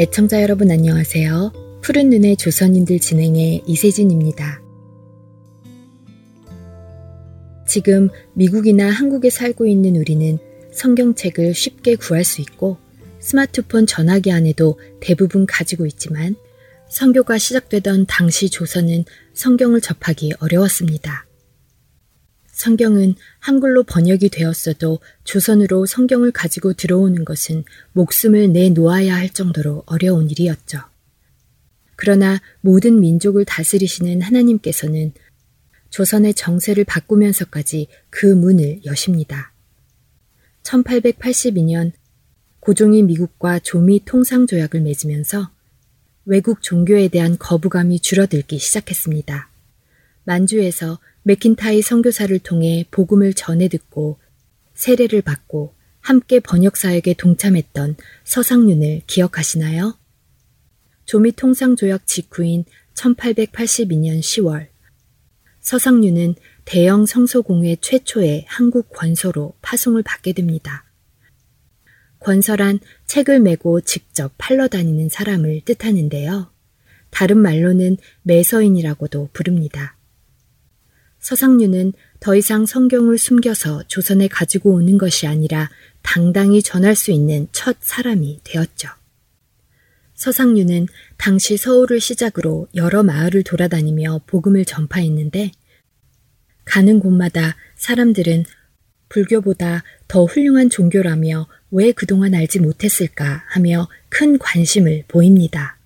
애청자 여러분 안녕하세요. 푸른 눈의 조선인들 진행의 이세진입니다. 지금 미국이나 한국에 살고 있는 우리는 성경책을 쉽게 구할 수 있고 스마트폰 전화기 안에도 대부분 가지고 있지만 성교가 시작되던 당시 조선은 성경을 접하기 어려웠습니다. 성경은 한글로 번역이 되었어도 조선으로 성경을 가지고 들어오는 것은 목숨을 내놓아야 할 정도로 어려운 일이었죠. 그러나 모든 민족을 다스리시는 하나님께서는 조선의 정세를 바꾸면서까지 그 문을 여십니다. 1882년 고종이 미국과 조미 통상조약을 맺으면서 외국 종교에 대한 거부감이 줄어들기 시작했습니다. 만주에서 맥킨타이 선교사를 통해 복음을 전해 듣고 세례를 받고 함께 번역사역에 동참했던 서상윤을 기억하시나요? 조미 통상 조약 직후인 1882년 10월 서상윤은 대형 성소공회 최초의 한국 권서로 파송을 받게 됩니다. 권서란 책을 메고 직접 팔러 다니는 사람을 뜻하는데요. 다른 말로는 매서인이라고도 부릅니다. 서상류는 더 이상 성경을 숨겨서 조선에 가지고 오는 것이 아니라 당당히 전할 수 있는 첫 사람이 되었죠. 서상류는 당시 서울을 시작으로 여러 마을을 돌아다니며 복음을 전파했는데 가는 곳마다 사람들은 불교보다 더 훌륭한 종교라며 왜 그동안 알지 못했을까 하며 큰 관심을 보입니다.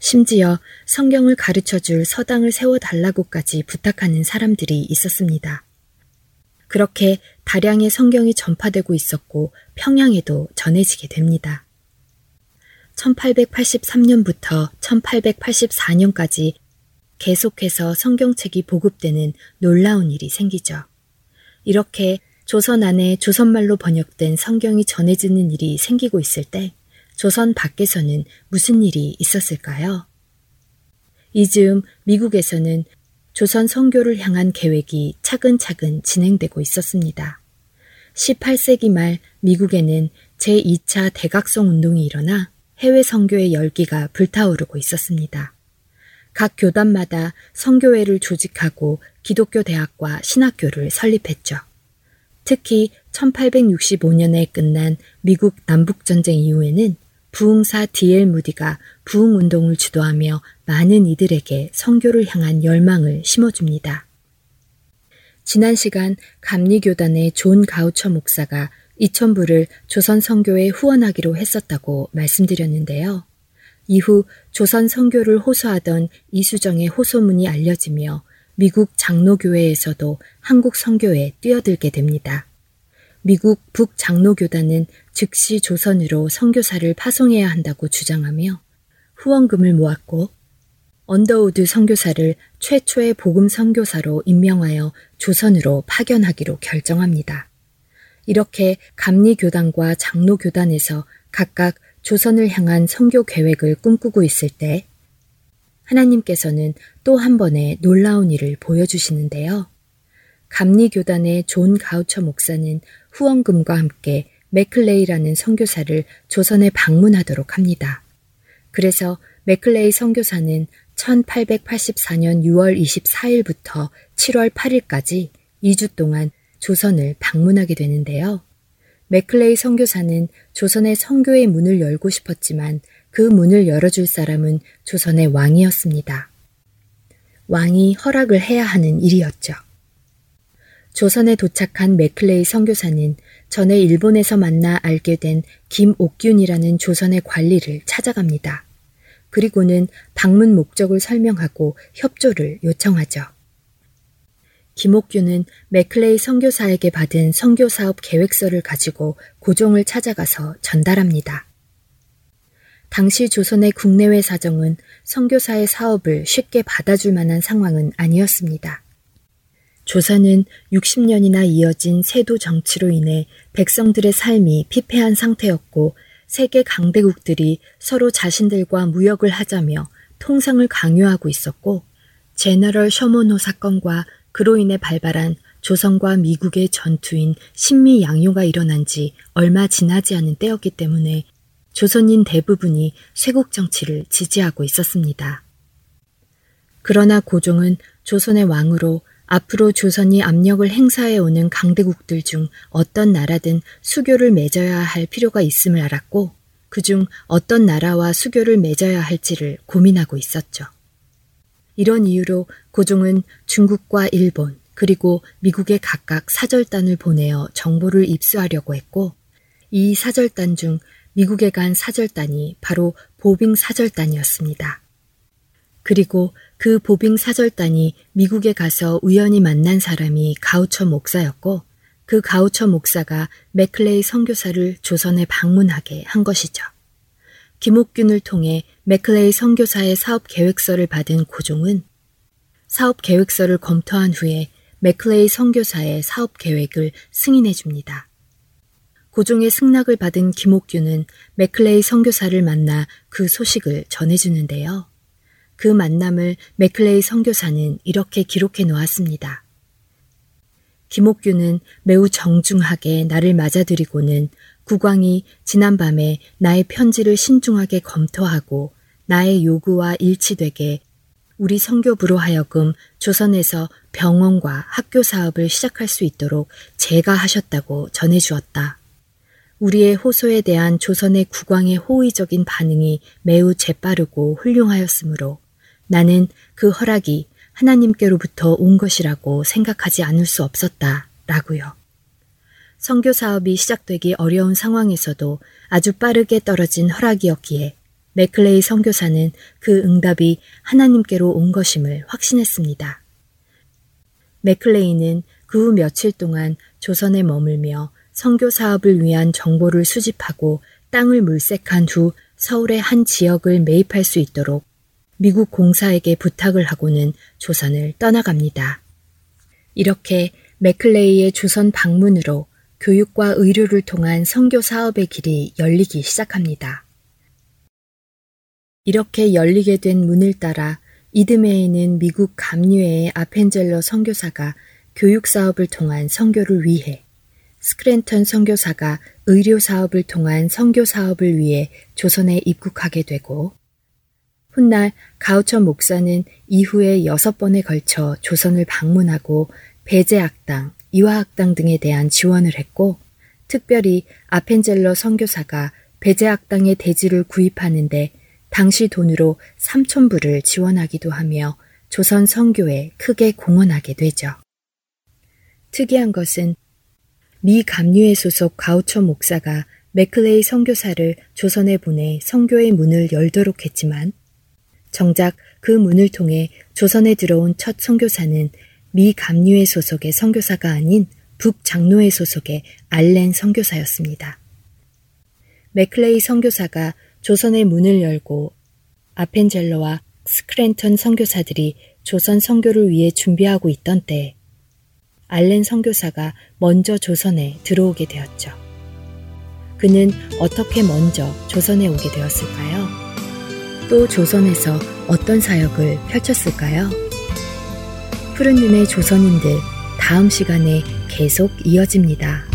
심지어 성경을 가르쳐 줄 서당을 세워달라고까지 부탁하는 사람들이 있었습니다. 그렇게 다량의 성경이 전파되고 있었고 평양에도 전해지게 됩니다. 1883년부터 1884년까지 계속해서 성경책이 보급되는 놀라운 일이 생기죠. 이렇게 조선 안에 조선말로 번역된 성경이 전해지는 일이 생기고 있을 때 조선 밖에서는 무슨 일이 있었을까요? 이즈음 미국에서는 조선 성교를 향한 계획이 차근차근 진행되고 있었습니다. 18세기 말 미국에는 제2차 대각성 운동이 일어나 해외 성교의 열기가 불타오르고 있었습니다. 각 교단마다 성교회를 조직하고 기독교 대학과 신학교를 설립했죠. 특히 1865년에 끝난 미국 남북전쟁 이후에는 부흥사 디엘 무디가 부흥 운동을 주도하며 많은 이들에게 선교를 향한 열망을 심어줍니다. 지난 시간 감리교단의 존 가우처 목사가 2천불을 조선 선교에 후원하기로 했었다고 말씀드렸는데요. 이후 조선 선교를 호소하던 이수정의 호소문이 알려지며 미국 장로교회에서도 한국 선교에 뛰어들게 됩니다. 미국 북장로교단은 즉시 조선으로 선교사를 파송해야 한다고 주장하며 후원금을 모았고 언더우드 선교사를 최초의 복음 선교사로 임명하여 조선으로 파견하기로 결정합니다. 이렇게 감리교단과 장로교단에서 각각 조선을 향한 선교 계획을 꿈꾸고 있을 때 하나님께서는 또 한 번의 놀라운 일을 보여주시는데요. 감리교단의 존 가우처 목사는 후원금과 함께 맥클레이라는 선교사를 조선에 방문하도록 합니다. 그래서 맥클레이 선교사는 1884년 6월 24일부터 7월 8일까지 2주 동안 조선을 방문하게 되는데요. 맥클레이 선교사는 조선의 선교의 문을 열고 싶었지만 그 문을 열어줄 사람은 조선의 왕이었습니다. 왕이 허락을 해야 하는 일이었죠. 조선에 도착한 맥클레이 선교사는 전에 일본에서 만나 알게 된 김옥균이라는 조선의 관리를 찾아갑니다. 그리고는 방문 목적을 설명하고 협조를 요청하죠. 김옥균은 맥클레이 선교사에게 받은 선교사업 계획서를 가지고 고종을 찾아가서 전달합니다. 당시 조선의 국내외 사정은 선교사의 사업을 쉽게 받아줄 만한 상황은 아니었습니다. 조선은 60년이나 이어진 세도 정치로 인해 백성들의 삶이 피폐한 상태였고 세계 강대국들이 서로 자신들과 무역을 하자며 통상을 강요하고 있었고 제너럴 셔모노 사건과 그로 인해 발발한 조선과 미국의 전투인 신미 양요가 일어난 지 얼마 지나지 않은 때였기 때문에 조선인 대부분이 쇄국 정치를 지지하고 있었습니다. 그러나 고종은 조선의 왕으로 앞으로 조선이 압력을 행사해 오는 강대국들 중 어떤 나라든 수교를 맺어야 할 필요가 있음을 알았고 그중 어떤 나라와 수교를 맺어야 할지를 고민하고 있었죠. 이런 이유로 고종은 중국과 일본 그리고 미국에 각각 사절단을 보내어 정보를 입수하려고 했고 이 사절단 중 미국에 간 사절단이 바로 보빙 사절단이었습니다. 그리고 그 보빙 사절단이 미국에 가서 우연히 만난 사람이 가우처 목사였고 그 가우처 목사가 맥클레이 선교사를 조선에 방문하게 한 것이죠. 김옥균을 통해 맥클레이 선교사의 사업 계획서를 받은 고종은 사업 계획서를 검토한 후에 맥클레이 선교사의 사업 계획을 승인해 줍니다. 고종의 승낙을 받은 김옥균은 맥클레이 선교사를 만나 그 소식을 전해주는데요. 그 만남을 맥클레이 선교사는 이렇게 기록해 놓았습니다. 김옥균은 매우 정중하게 나를 맞아들이고는 국왕이 지난밤에 나의 편지를 신중하게 검토하고 나의 요구와 일치되게 우리 성교부로 하여금 조선에서 병원과 학교 사업을 시작할 수 있도록 제가 하셨다고 전해 주었다. 우리의 호소에 대한 조선의 국왕의 호의적인 반응이 매우 재빠르고 훌륭하였으므로 나는 그 허락이 하나님께로부터 온 것이라고 생각하지 않을 수 없었다. 라고요. 성교 사업이 시작되기 어려운 상황에서도 아주 빠르게 떨어진 허락이었기에 맥클레이 선교사는 그 응답이 하나님께로 온 것임을 확신했습니다. 맥클레이는 그 후 며칠 동안 조선에 머물며 선교 사업을 위한 정보를 수집하고 땅을 물색한 후 서울의 한 지역을 매입할 수 있도록 미국 공사에게 부탁을 하고는 조선을 떠나갑니다. 이렇게 맥클레이의 조선 방문으로 교육과 의료를 통한 선교 사업의 길이 열리기 시작합니다. 이렇게 열리게 된 문을 따라 이듬해에는 미국 감류의 아펜젤러 선교사가 교육 사업을 통한 선교를 위해 스크랜턴 선교사가 의료 사업을 통한 선교 사업을 위해 조선에 입국하게 되고 훗날 가우처 목사는 이후에 여섯 번에 걸쳐 조선을 방문하고 배제학당, 이화학당 등에 대한 지원을 했고 특별히 아펜젤러 선교사가 배제학당의 대지를 구입하는데 당시 돈으로 3천불을 지원하기도 하며 조선 선교에 크게 공헌하게 되죠. 특이한 것은 미 감류회 소속 가우처 목사가 맥클레이 선교사를 조선에 보내 선교의 문을 열도록 했지만 정작 그 문을 통해 조선에 들어온 첫 선교사는 미 감류회 소속의 선교사가 아닌 북 장로회 소속의 알렌 선교사였습니다. 맥클레이 선교사가 조선의 문을 열고 아펜젤러와 스크랜턴 선교사들이 조선 선교를 위해 준비하고 있던 때 알렌 선교사가 먼저 조선에 들어오게 되었죠. 그는 어떻게 먼저 조선에 오게 되었을까요? 또 조선에서 어떤 사역을 펼쳤을까요? 푸른 눈의 조선인들 다음 시간에 계속 이어집니다.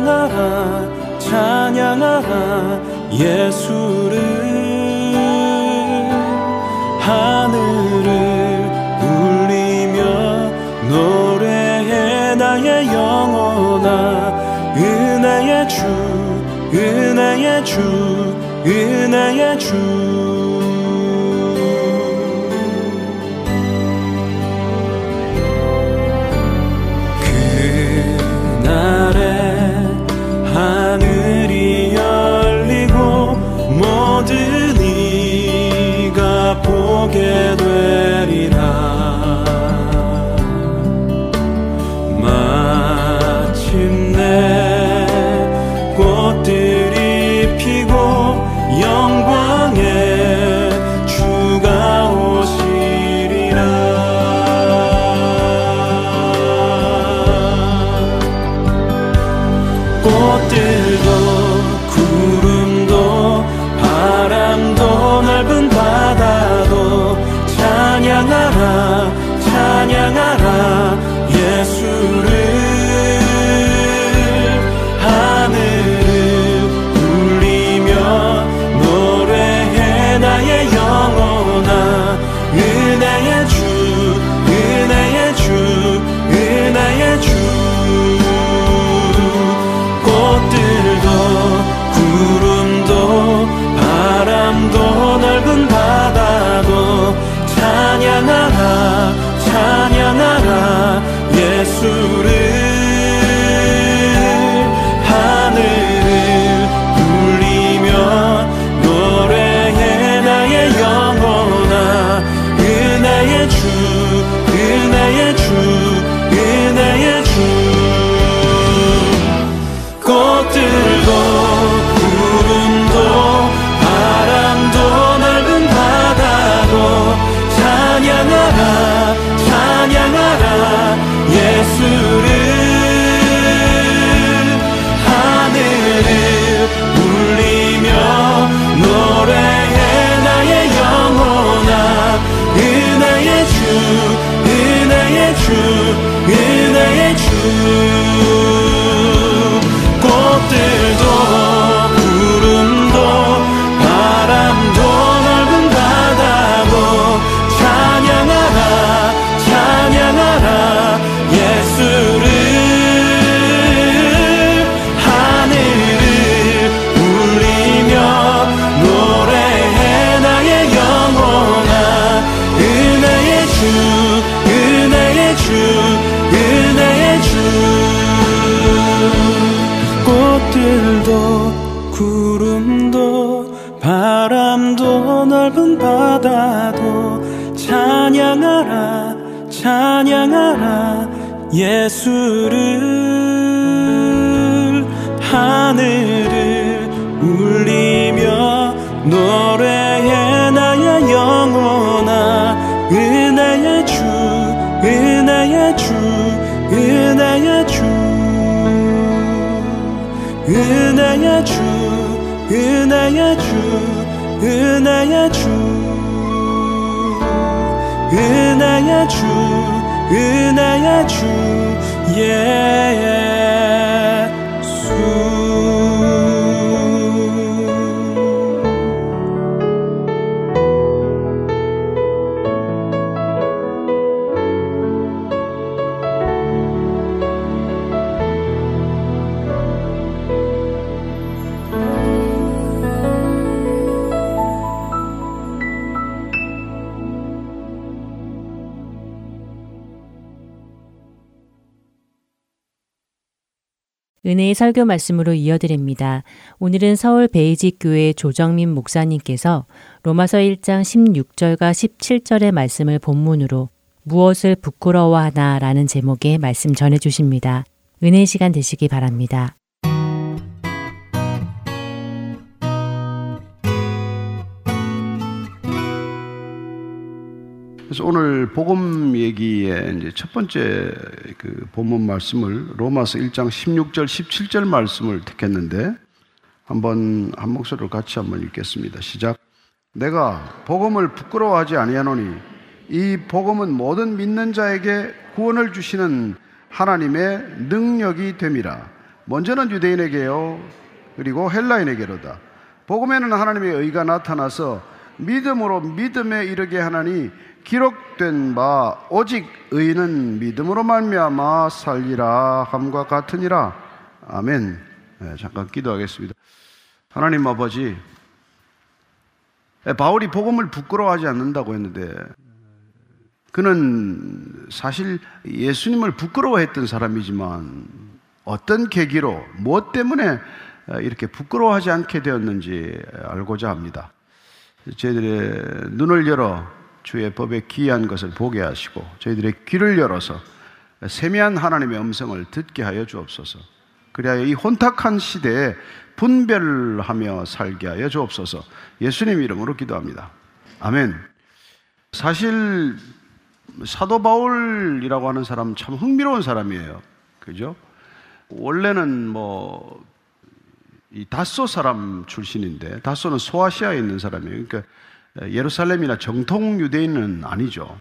찬양하라 찬양하라 예수를. 하늘을 울리며 노래해 나의 영혼아. 은혜의 주 은혜의 주 은혜의 주. 설교 말씀으로 이어드립니다. 오늘은 서울 베이직 교회 조정민 목사님께서 로마서 1장 16절과 17절의 말씀을 본문으로 무엇을 부끄러워하나 라는 제목의 말씀 전해 주십니다. 은혜 시간 되시기 바랍니다. 그래서 오늘 복음 얘기의 이제 첫 번째 그 본문 말씀을 로마서 1장 16절 17절 말씀을 택했는데 한번 한 목소리로 같이 한번 읽겠습니다. 시작. 내가 복음을 부끄러워하지 아니하노니 이 복음은 모든 믿는 자에게 구원을 주시는 하나님의 능력이 됨이라. 먼저는 유대인에게요. 그리고 헬라인에게로다. 복음에는 하나님의 의가 나타나서 믿음으로 믿음에 이르게 하나니 기록된 바 오직 의는 믿음으로 말미암아 살리라 함과 같으니라. 아멘. 네, 잠깐 기도하겠습니다. 하나님 아버지, 네, 바울이 복음을 부끄러워하지 않는다고 했는데 그는 사실 예수님을 부끄러워했던 사람이지만 어떤 계기로 무엇 때문에 이렇게 부끄러워하지 않게 되었는지 알고자 합니다. 저희들의 눈을 열어 주의 법에 기이한 것을 보게 하시고 저희들의 귀를 열어서 세미한 하나님의 음성을 듣게 하여 주옵소서. 그리하여 이 혼탁한 시대에 분별하며 살게 하여 주옵소서. 예수님 이름으로 기도합니다. 아멘. 사실 사도 바울이라고 하는 사람 참 흥미로운 사람이에요. 그죠? 원래는 뭐, 이 다소 사람 출신인데, 다소는 소아시아에 있는 사람이에요. 그러니까 예루살렘이나 정통 유대인은 아니죠.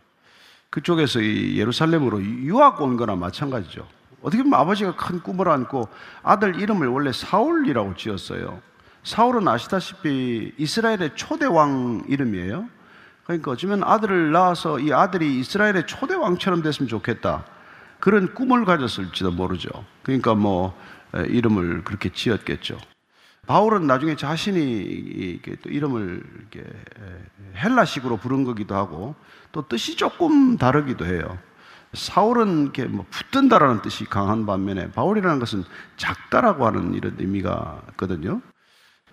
그쪽에서 이 예루살렘으로 유학 온 거나 마찬가지죠. 어떻게 보면 아버지가 큰 꿈을 안고 아들 이름을 원래 사울이라고 지었어요. 사울은 아시다시피 이스라엘의 초대 왕 이름이에요. 그러니까 어쩌면 아들을 낳아서 이 아들이 이스라엘의 초대 왕처럼 됐으면 좋겠다. 그런 꿈을 가졌을지도 모르죠. 그러니까 뭐 이름을 그렇게 지었겠죠. 바울은 나중에 자신이 또 이름을 헬라식으로 부른 거기도 하고 또 뜻이 조금 다르기도 해요. 사울은 이렇게 뭐 붙든다라는 뜻이 강한 반면에 바울이라는 것은 작다라고 하는 이런 의미가 있거든요.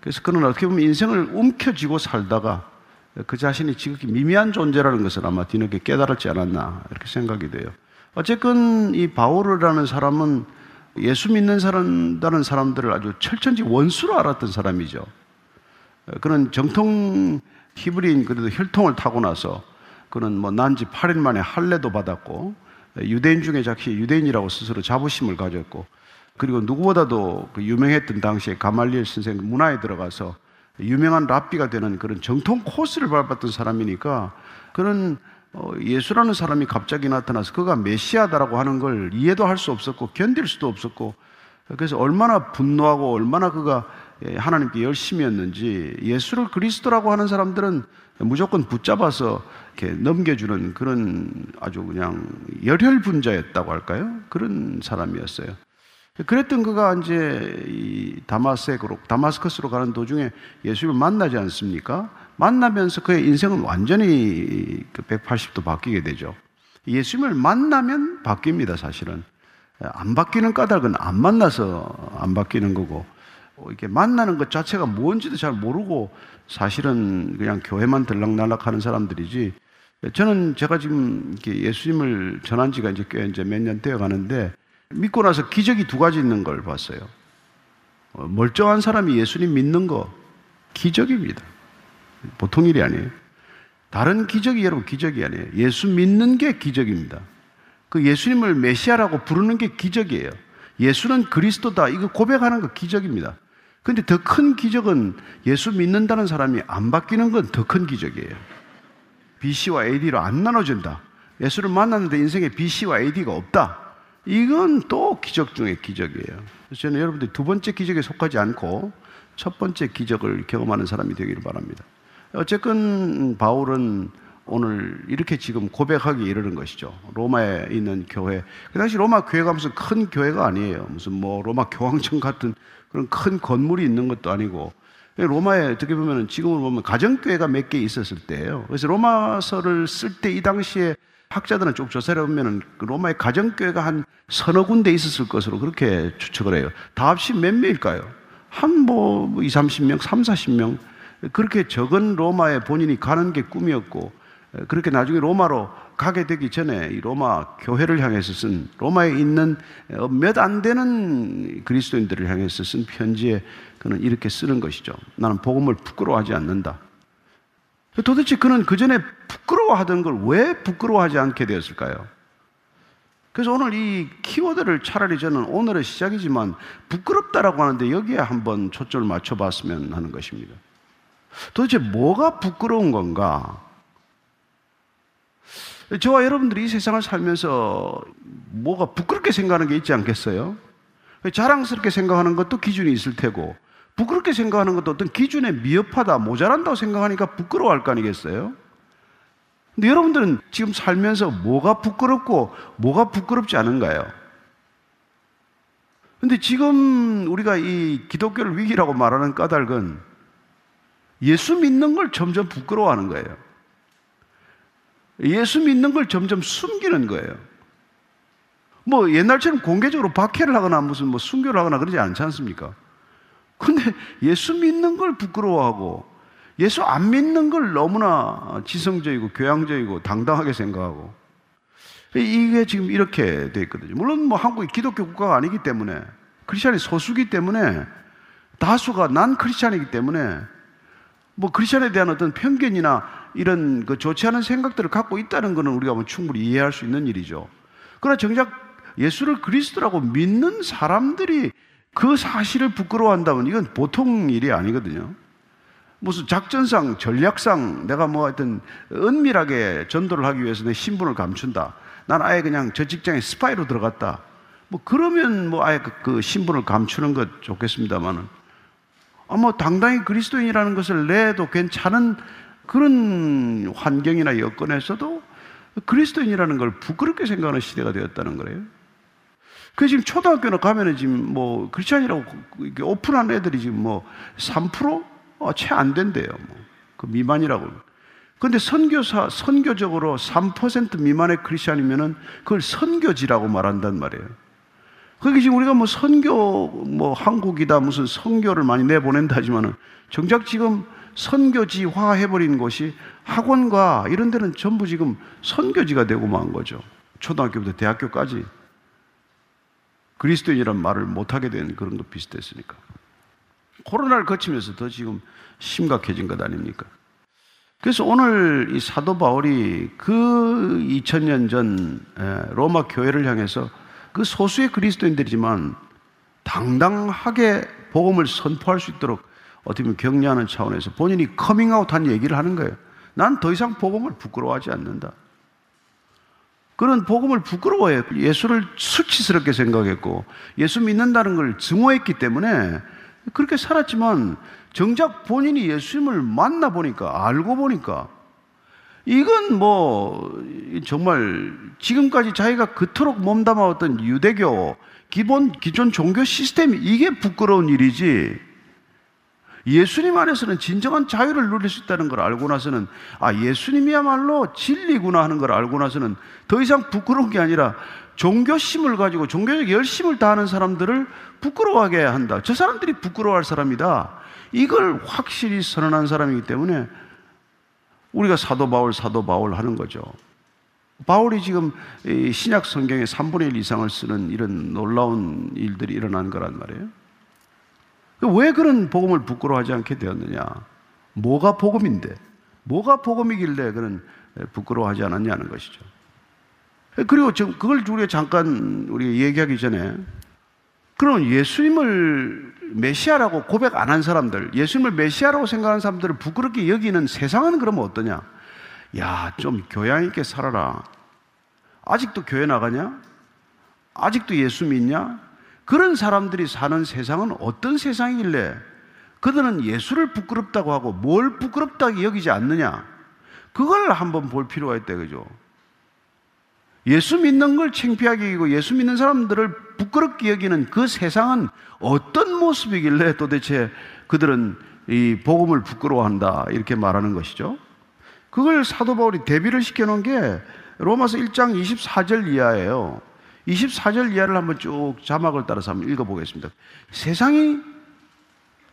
그래서 그는 어떻게 보면 인생을 움켜쥐고 살다가 그 자신이 지극히 미미한 존재라는 것을 아마 뒤늦게 깨달았지 않았나 이렇게 생각이 돼요. 어쨌건 이 바울이라는 사람은 예수 믿는 사람, 다는 사람들을 아주 철천지 원수로 알았던 사람이죠. 그는 정통 히브리인 그래도 혈통을 타고 나서 그는 뭐 난지 8일 만에 할례도 받았고 유대인 중에 자기 유대인이라고 스스로 자부심을 가졌고 그리고 누구보다도 그 유명했던 당시에 가말리엘 선생 문화에 들어가서 유명한 랍비가 되는 그런 정통 코스를 밟았던 사람이니까 어, 예수라는 사람이 갑자기 나타나서 그가 메시아다라고 하는 걸 이해도 할 수 없었고 견딜 수도 없었고 그래서 얼마나 분노하고 얼마나 그가 예, 하나님께 열심이었는지 예수를 그리스도라고 하는 사람들은 무조건 붙잡아서 이렇게 넘겨주는 그런 아주 그냥 열혈 분자였다고 할까요? 그런 사람이었어요. 그랬던 그가 이제 이 다마섹으로 다마스커스로 가는 도중에 예수를 만나지 않습니까? 만나면서 그의 인생은 완전히 180도 그 바뀌게 되죠. 예수님을 만나면 바뀝니다, 사실은. 안 바뀌는 까닭은 안 만나서 안 바뀌는 거고, 이렇게 만나는 것 자체가 뭔지도 잘 모르고 사실은 그냥 교회만 들락날락 하는 사람들이지. 저는 제가 지금 예수님을 전한 지가 이제 꽤 이제 몇 년 되어 가는데 믿고 나서 기적이 두 가지 있는 걸 봤어요. 어, 멀쩡한 사람이 예수님 믿는 거 기적입니다. 보통 일이 아니에요. 다른 기적이 여러분 기적이 아니에요. 예수 믿는 게 기적입니다. 그 예수님을 메시아라고 부르는 게 기적이에요. 예수는 그리스도다. 이거 고백하는 거 기적입니다. 근데 더 큰 기적은 예수 믿는다는 사람이 안 바뀌는 건 더 큰 기적이에요. BC와 AD로 안 나눠진다. 예수를 만났는데 인생에 BC와 AD가 없다. 이건 또 기적 중의 기적이에요. 그래서 저는 여러분들이 두 번째 기적에 속하지 않고 첫 번째 기적을 경험하는 사람이 되기를 바랍니다. 어쨌건 바울은 오늘 이렇게 지금 고백하기 이르는 것이죠. 로마에 있는 교회. 그 당시 로마 교회가 무슨 큰 교회가 아니에요. 무슨 뭐 로마 교황청 같은 그런 큰 건물이 있는 것도 아니고 로마에 어떻게 보면 지금으로 보면 가정교회가 몇 개 있었을 때예요. 그래서 로마서를 쓸 때 이 당시에 학자들은 쭉 조사를 해보면 그 로마의 가정교회가 한 서너 군데 있었을 것으로 그렇게 추측을 해요. 다 합치 몇 명일까요? 한 뭐 2, 30명, 3, 40명. 그렇게 적은 로마에 본인이 가는 게 꿈이었고 그렇게 나중에 로마로 가게 되기 전에 이 로마 교회를 향해서 쓴 로마에 있는 몇 안 되는 그리스도인들을 향해서 쓴 편지에 그는 이렇게 쓰는 것이죠. 나는 복음을 부끄러워하지 않는다. 도대체 그는 그 전에 부끄러워하던 걸 왜 부끄러워하지 않게 되었을까요? 그래서 오늘 이 키워드를 차라리 저는 오늘의 시작이지만 부끄럽다라고 하는데 여기에 한번 초점을 맞춰봤으면 하는 것입니다. 도대체 뭐가 부끄러운 건가? 저와 여러분들이 이 세상을 살면서 뭐가 부끄럽게 생각하는 게 있지 않겠어요? 자랑스럽게 생각하는 것도 기준이 있을 테고, 부끄럽게 생각하는 것도 어떤 기준에 미흡하다, 모자란다고 생각하니까 부끄러워할 거 아니겠어요? 근데 여러분들은 지금 살면서 뭐가 부끄럽고 뭐가 부끄럽지 않은가요? 근데 지금 우리가 이 기독교를 위기라고 말하는 까닭은 예수 믿는 걸 점점 부끄러워하는 거예요. 예수 믿는 걸 점점 숨기는 거예요. 뭐 옛날처럼 공개적으로 박해를 하거나 무슨 뭐 순교를 하거나 그러지 않지 않습니까? 근데 예수 믿는 걸 부끄러워하고 예수 안 믿는 걸 너무나 지성적이고 교양적이고 당당하게 생각하고 이게 지금 이렇게 돼 있거든요. 물론 뭐 한국이 기독교 국가가 아니기 때문에 크리스천이 소수기 때문에 다수가 난 크리스천이기 때문에 뭐 크리스천에 대한 어떤 편견이나 이런 그 좋지 않은 생각들을 갖고 있다는 것은 우리가 뭐 충분히 이해할 수 있는 일이죠. 그러나 정작 예수를 그리스도라고 믿는 사람들이 그 사실을 부끄러워한다면 이건 보통 일이 아니거든요. 무슨 작전상, 전략상 내가 뭐 하여튼 은밀하게 전도를 하기 위해서 내 신분을 감춘다. 난 아예 그냥 저 직장에 스파이로 들어갔다. 뭐 그러면 뭐 아예 그, 그 신분을 감추는 것 좋겠습니다만은 아마 당당히 그리스도인이라는 것을 내도 괜찮은 그런 환경이나 여건에서도 그리스도인이라는 걸 부끄럽게 생각하는 시대가 되었다는 거예요. 그 지금 초등학교나 가면은 지금 뭐 크리스찬이라고 오픈한 애들이 지금 뭐 3%? 어, 채안 된대요. 뭐. 그 미만이라고. 근데 선교사, 선교적으로 3% 미만의 크리스찬이면은 그걸 선교지라고 말한단 말이에요. 그게 지금 우리가 뭐 선교, 뭐 한국이다 무슨 선교를 많이 내보낸다 하지만은 정작 지금 선교지화 해버린 곳이 학원과 이런 데는 전부 지금 선교지가 되고 만 거죠. 초등학교부터 대학교까지. 그리스도인이란 말을 못하게 된 그런 거 비슷했으니까. 코로나를 거치면서 더 지금 심각해진 것 아닙니까? 그래서 오늘 이 사도 바울이 그 2000년 전 로마 교회를 향해서 그 소수의 그리스도인들이지만 당당하게 복음을 선포할 수 있도록 어떻게 보면 격려하는 차원에서 본인이 커밍아웃 한 얘기를 하는 거예요. 난 더 이상 복음을 부끄러워하지 않는다. 그런 복음을 부끄러워해. 예수를 수치스럽게 생각했고, 예수 믿는다는 걸 증오했기 때문에 그렇게 살았지만, 정작 본인이 예수님을 만나보니까, 알고 보니까, 이건 뭐, 정말 지금까지 자기가 그토록 몸담아왔던 유대교, 기본, 기존 종교 시스템이 이게 부끄러운 일이지, 예수님 안에서는 진정한 자유를 누릴 수 있다는 걸 알고 나서는 아 예수님이야말로 진리구나 하는 걸 알고 나서는 더 이상 부끄러운 게 아니라 종교심을 가지고 종교적 열심을 다하는 사람들을 부끄러워하게 한다. 저 사람들이 부끄러워할 사람이다. 이걸 확실히 선언한 사람이기 때문에 우리가 사도 바울, 사도 바울 하는 거죠. 바울이 지금 신약 성경의 3분의 1 이상을 쓰는 이런 놀라운 일들이 일어난 거란 말이에요. 왜 그런 복음을 부끄러워하지 않게 되었느냐? 뭐가 복음인데? 뭐가 복음이길래 그런 부끄러워하지 않았냐는 것이죠. 그리고 지금 그걸 우리가 잠깐 우리 얘기하기 전에 그럼 예수님을 메시아라고 고백 안 한 사람들, 예수님을 메시아라고 생각하는 사람들을 부끄럽게 여기는 세상은 그러면 어떠냐? 야, 좀 교양 있게 살아라. 아직도 교회 나가냐? 아직도 예수 믿냐? 그런 사람들이 사는 세상은 어떤 세상이길래 그들은 예수를 부끄럽다고 하고 뭘 부끄럽다고 여기지 않느냐? 그걸 한번 볼 필요가 있다, 그죠? 예수 믿는 걸 창피하게 여기고 예수 믿는 사람들을 부끄럽게 여기는 그 세상은 어떤 모습이길래 도대체 그들은 이 복음을 부끄러워한다 이렇게 말하는 것이죠. 그걸 사도 바울이 대비를 시켜 놓은 게 로마서 1장 24절 이하예요. 24절 이하를 한번 쭉 자막을 따라서 한번 읽어 보겠습니다. 세상이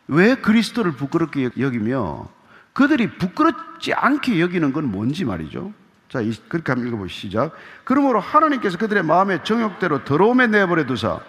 왜 그리스도를 부끄럽게 여기며 그들이 부끄럽지 않게 여기는 건 뭔지 말이죠. 자, 그렇게 한번 읽어보시죠. 그러므로 하나님께서 그들의 마음의 정욕대로 더러움에 내버려 두사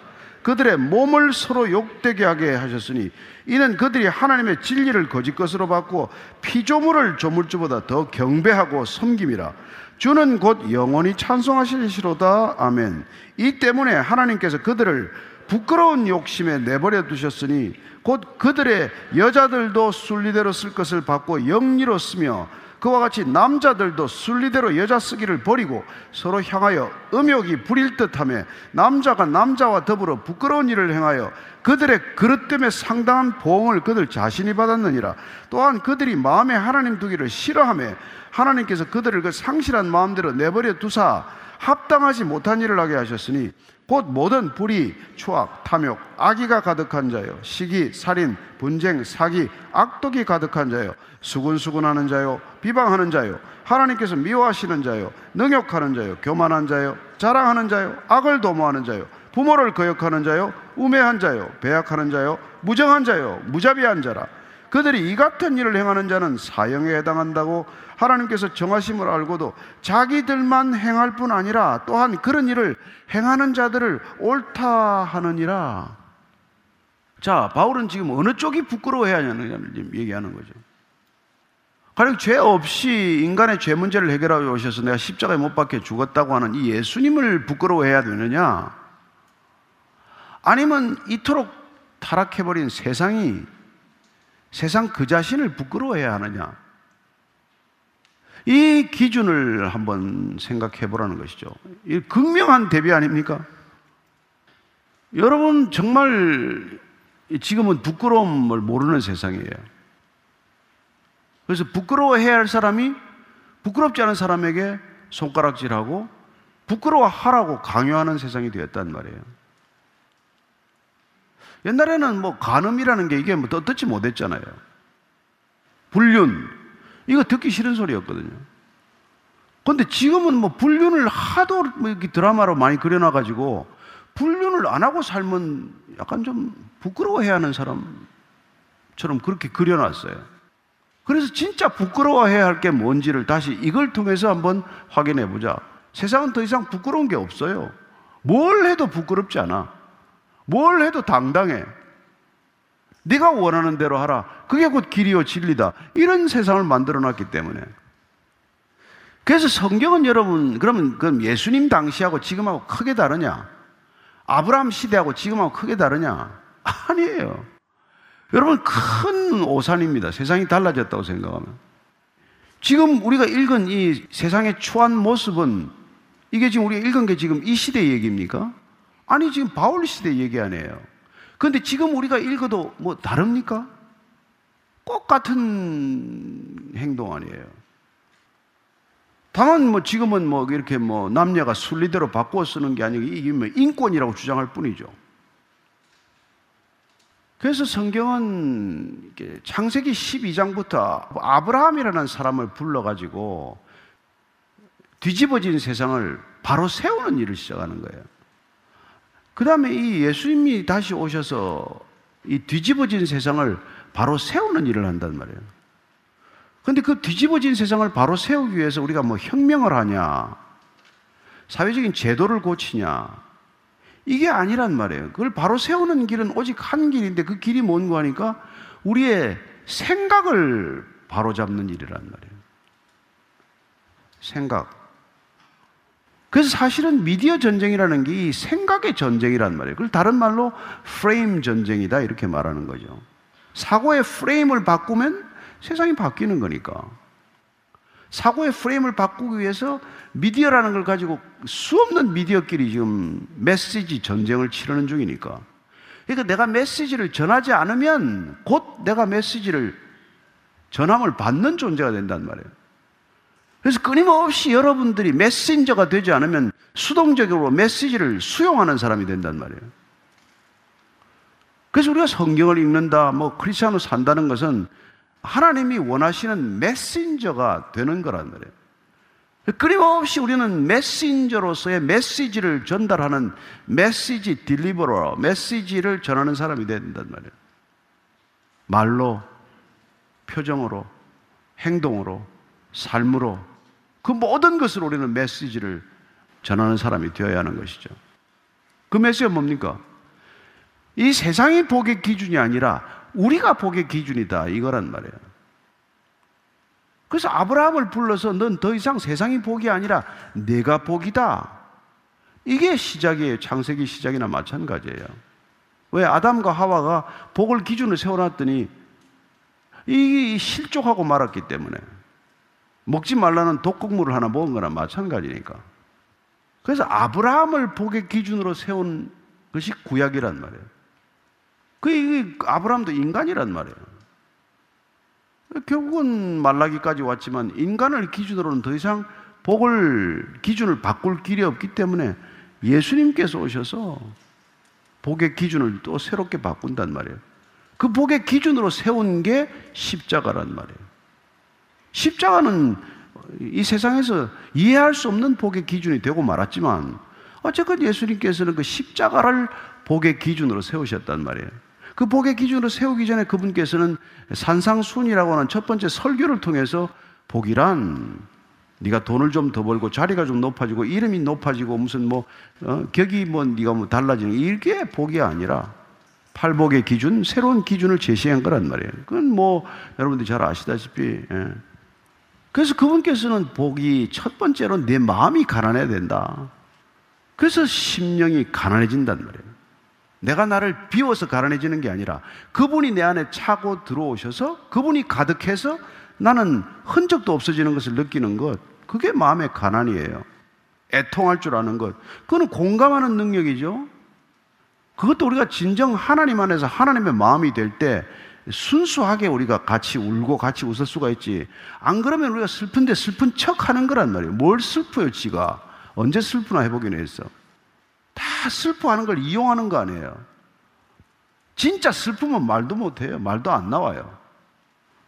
그들의 몸을 서로 욕되게 하게 하셨으니 이는 그들이 하나님의 진리를 거짓 것으로 받고 피조물을 조물주보다 더 경배하고 섬김이라. 주는 곧 영원히 찬송하실시로다. 아멘. 이 때문에 하나님께서 그들을 부끄러운 욕심에 내버려 두셨으니 곧 그들의 여자들도 순리대로 쓸 것을 받고 영리로 쓰며 그와 같이 남자들도 순리대로 여자 쓰기를 버리고 서로 향하여 음욕이 부릴 듯하며 남자가 남자와 더불어 부끄러운 일을 행하여 그들의 그릇 때문에 상당한 보험을 그들 자신이 받았느니라. 또한 그들이 마음에 하나님 두기를 싫어하며 하나님께서 그들을 그 상실한 마음대로 내버려 두사 합당하지 못한 일을 하게 하셨으니 곧 모든 불의, 추악, 탐욕, 악의가 가득한 자요, 시기, 살인, 분쟁, 사기, 악독이 가득한 자요, 수군수군하는 자요, 비방하는 자요, 하나님께서 미워하시는 자요, 능욕하는 자요, 교만한 자요, 자랑하는 자요, 악을 도모하는 자요, 부모를 거역하는 자요, 우매한 자요, 배약하는 자요, 무정한 자요, 무자비한 자라. 그들이 이 같은 일을 행하는 자는 사형에 해당한다고 하나님께서 정하심을 알고도 자기들만 행할 뿐 아니라 또한 그런 일을 행하는 자들을 옳다 하느니라. 자, 바울은 지금 어느 쪽이 부끄러워해야 하느냐를 얘기하는 거죠. 가령 죄 없이 인간의 죄 문제를 해결하고 오셔서 내가 십자가에 못 박혀 죽었다고 하는 이 예수님을 부끄러워해야 되느냐? 아니면 이토록 타락해버린 세상이 세상 그 자신을 부끄러워해야 하느냐? 이 기준을 한번 생각해 보라는 것이죠. 이 극명한 대비 아닙니까? 여러분, 정말 지금은 부끄러움을 모르는 세상이에요. 그래서 부끄러워해야 할 사람이 부끄럽지 않은 사람에게 손가락질하고 부끄러워하라고 강요하는 세상이 되었단 말이에요. 옛날에는 뭐 간음이라는 게 이게 뭐 듣지 못했잖아요. 불륜, 이거 듣기 싫은 소리였거든요. 근데 지금은 뭐 불륜을 하도 뭐 드라마로 많이 그려놔가지고 불륜을 안 하고 살면 약간 좀 부끄러워해야 하는 사람처럼 그렇게 그려놨어요. 그래서 진짜 부끄러워해야 할 게 뭔지를 다시 이걸 통해서 한번 확인해 보자. 세상은 더 이상 부끄러운 게 없어요. 뭘 해도 부끄럽지 않아. 뭘 해도 당당해. 네가 원하는 대로 하라. 그게 곧 길이요 진리다. 이런 세상을 만들어 놨기 때문에. 그래서 성경은 여러분, 그러면 그럼 예수님 당시하고 지금하고 크게 다르냐? 아브라함 시대하고 지금하고 크게 다르냐? 아니에요. 여러분, 큰 오산입니다. 세상이 달라졌다고 생각하면. 지금 우리가 읽은 이 세상의 초한 모습은 이게 지금 우리가 읽은 게 지금 이 시대 얘기입니까? 아니, 지금 바울 시대 얘기 아니에요. 그런데 지금 우리가 읽어도 뭐 다릅니까? 꼭 같은 행동 아니에요. 다만 뭐 지금은 뭐 이렇게 뭐 남녀가 순리대로 바꾸어 쓰는 게 아니고 이게 뭐 인권이라고 주장할 뿐이죠. 그래서 성경은 창세기 12장부터 아브라함이라는 사람을 불러가지고 뒤집어진 세상을 바로 세우는 일을 시작하는 거예요. 그 다음에 이 예수님이 다시 오셔서 이 뒤집어진 세상을 바로 세우는 일을 한단 말이에요. 근데 그 뒤집어진 세상을 바로 세우기 위해서 우리가 뭐 혁명을 하냐, 사회적인 제도를 고치냐, 이게 아니란 말이에요. 그걸 바로 세우는 길은 오직 한 길인데 그 길이 뭔가 하니까 우리의 생각을 바로 잡는 일이란 말이에요. 생각. 그래서 사실은 미디어 전쟁이라는 게 이 생각의 전쟁이란 말이에요. 그걸 다른 말로 프레임 전쟁이다 이렇게 말하는 거죠. 사고의 프레임을 바꾸면 세상이 바뀌는 거니까. 사고의 프레임을 바꾸기 위해서 미디어라는 걸 가지고 수없는 미디어끼리 지금 메시지 전쟁을 치르는 중이니까. 그러니까 내가 메시지를 전하지 않으면 곧 내가 메시지를 전함을 받는 존재가 된단 말이에요. 그래서 끊임없이 여러분들이 메신저가 되지 않으면 수동적으로 메시지를 수용하는 사람이 된단 말이에요. 그래서 우리가 성경을 읽는다, 뭐 크리스천으로 산다는 것은 하나님이 원하시는 메신저가 되는 거란 말이에요. 끊임없이 우리는 메신저로서의 메시지를 전달하는 메시지 딜리버러, 메시지를 전하는 사람이 된단 말이에요. 말로, 표정으로, 행동으로, 삶으로, 그 모든 것을 우리는 메시지를 전하는 사람이 되어야 하는 것이죠. 그 메시지가 뭡니까? 이 세상이 복의 기준이 아니라 우리가 복의 기준이다. 이거란 말이에요. 그래서 아브라함을 불러서 넌 더 이상 세상이 복이 아니라 내가 복이다. 이게 시작이에요. 창세기 시작이나 마찬가지예요. 왜 아담과 하와가 복을 기준으로 세워놨더니 이 실족하고 말았기 때문에 먹지 말라는 독극물을 하나 먹은 거나 마찬가지니까. 그래서 아브라함을 복의 기준으로 세운 것이 구약이란 말이에요. 그 아브라함도 인간이란 말이에요. 결국은 말라기까지 왔지만 인간을 기준으로는 더 이상 복을 기준을 바꿀 길이 없기 때문에 예수님께서 오셔서 복의 기준을 또 새롭게 바꾼단 말이에요. 그 복의 기준으로 세운 게 십자가란 말이에요. 십자가는 이 세상에서 이해할 수 없는 복의 기준이 되고 말았지만 어쨌건 예수님께서는 그 십자가를 복의 기준으로 세우셨단 말이에요. 그 복의 기준으로 세우기 전에 그분께서는 산상순이라고 하는 첫 번째 설교를 통해서 복이란 네가 돈을 좀 더 벌고 자리가 좀 높아지고 이름이 높아지고 무슨 뭐 어, 격이 뭐 네가 뭐 달라지는 이게 복이 아니라 팔복의 기준 새로운 기준을 제시한 거란 말이에요. 그건 뭐 여러분들이 잘 아시다시피 예. 그래서 그분께서는 복이 첫 번째로 내 마음이 가난해야 된다. 그래서 심령이 가난해진단 말이에요. 내가 나를 비워서 가난해지는 게 아니라 그분이 내 안에 차고 들어오셔서 그분이 가득해서 나는 흔적도 없어지는 것을 느끼는 것. 그게 마음의 가난이에요. 애통할 줄 아는 것. 그거는 공감하는 능력이죠. 그것도 우리가 진정 하나님 안에서 하나님의 마음이 될 때 순수하게 우리가 같이 울고 같이 웃을 수가 있지. 안 그러면 우리가 슬픈데 슬픈 척 하는 거란 말이에요. 뭘 슬퍼요, 지가. 언제 슬프나 해보긴 했어. 다 슬퍼하는 걸 이용하는 거 아니에요. 진짜 슬프면 말도 못해요. 말도 안 나와요.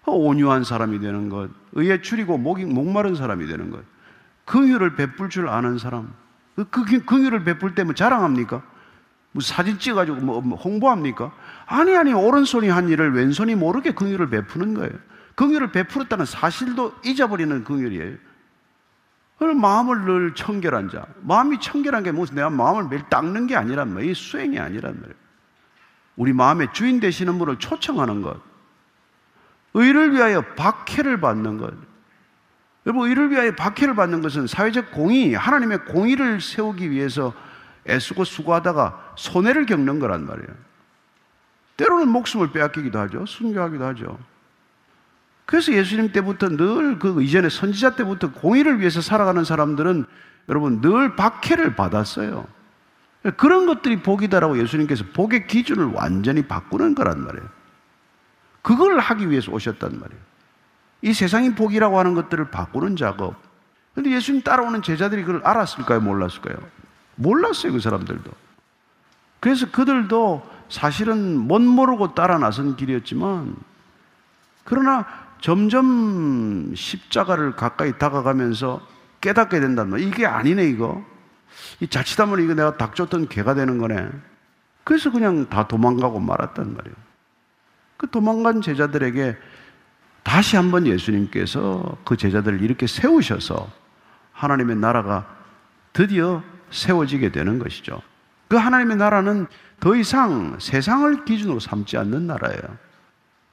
온유한 사람이 되는 것, 의에 줄이고 목이, 목마른 사람이 되는 것, 긍휼을 베풀 줄 아는 사람. 그, 그 긍휼을 베풀 때면 자랑합니까? 뭐 사진 찍어가지고 뭐, 뭐 홍보합니까? 아니 아니 오른손이 한 일을 왼손이 모르게 긍휼을 베푸는 거예요. 긍휼을 베풀었다는 사실도 잊어버리는 긍휼이에요. 마음을 늘 청결한 자. 마음이 청결한 게 무슨 내가 마음을 매일 닦는 게 아니란 말이에요. 수행이 아니란 말이에요. 우리 마음의 주인 되시는 분을 초청하는 것. 의를 위하여 박해를 받는 것. 여러분, 의를 위하여 박해를 받는 것은 사회적 공의, 하나님의 공의를 세우기 위해서 애쓰고 수고하다가 손해를 겪는 거란 말이에요. 때로는 목숨을 빼앗기기도 하죠. 순교하기도 하죠. 그래서 예수님 때부터 늘 그 이전에 선지자 때부터 공의를 위해서 살아가는 사람들은 여러분 늘 박해를 받았어요. 그런 것들이 복이다라고 예수님께서 복의 기준을 완전히 바꾸는 거란 말이에요. 그걸 하기 위해서 오셨단 말이에요. 이 세상이 복이라고 하는 것들을 바꾸는 작업. 근데 예수님 따라오는 제자들이 그걸 알았을까요? 몰랐을까요? 몰랐어요, 그 사람들도. 그래서 그들도 사실은 못 모르고 따라 나선 길이었지만, 그러나 점점 십자가를 가까이 다가가면서 깨닫게 된단 말이에요. 이게 아니네, 이거. 이 자칫하면 이거 내가 닥쳤던 개가 되는 거네. 그래서 그냥 다 도망가고 말았단 말이에요. 그 도망간 제자들에게 다시 한번 예수님께서 그 제자들을 이렇게 세우셔서 하나님의 나라가 드디어 세워지게 되는 것이죠. 그 하나님의 나라는 더 이상 세상을 기준으로 삼지 않는 나라예요.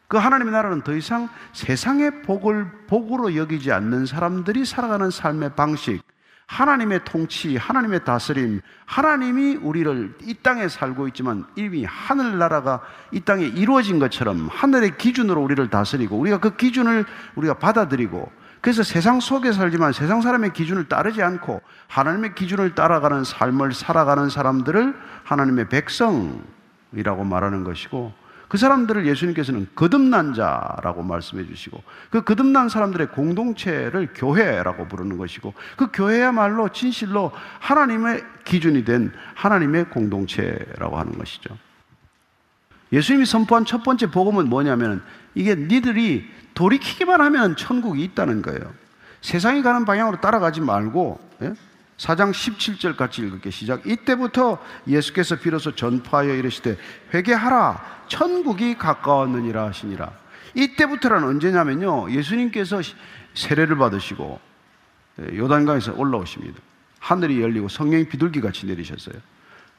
그 하나님의 나라는 더 이상 세상의 복을 복으로 여기지 않는 사람들이 살아가는 삶의 방식, 하나님의 통치, 하나님의 다스림, 하나님이 우리를 이 땅에 살고 있지만 이미 하늘나라가 이 땅에 이루어진 것처럼 하늘의 기준으로 우리를 다스리고 우리가 그 기준을 우리가 받아들이고 그래서 세상 속에 살지만 세상 사람의 기준을 따르지 않고 하나님의 기준을 따라가는 삶을 살아가는 사람들을 하나님의 백성이라고 말하는 것이고 그 사람들을 예수님께서는 거듭난 자라고 말씀해 주시고 그 거듭난 사람들의 공동체를 교회라고 부르는 것이고 그 교회야말로 진실로 하나님의 기준이 된 하나님의 공동체라고 하는 것이죠. 예수님이 선포한 첫 번째 복음은 뭐냐면 이게 니들이 돌이키기만 하면 천국이 있다는 거예요. 세상이 가는 방향으로 따라가지 말고 예? 4장 17절 같이 읽을게 시작. 이때부터 예수께서 비로소 전파하여 이르시되 회개하라 천국이 가까웠느니라 하시니라. 이때부터는 언제냐면요. 예수님께서 세례를 받으시고 예, 요단강에서 올라오십니다. 하늘이 열리고 성령이 비둘기 같이 내리셨어요.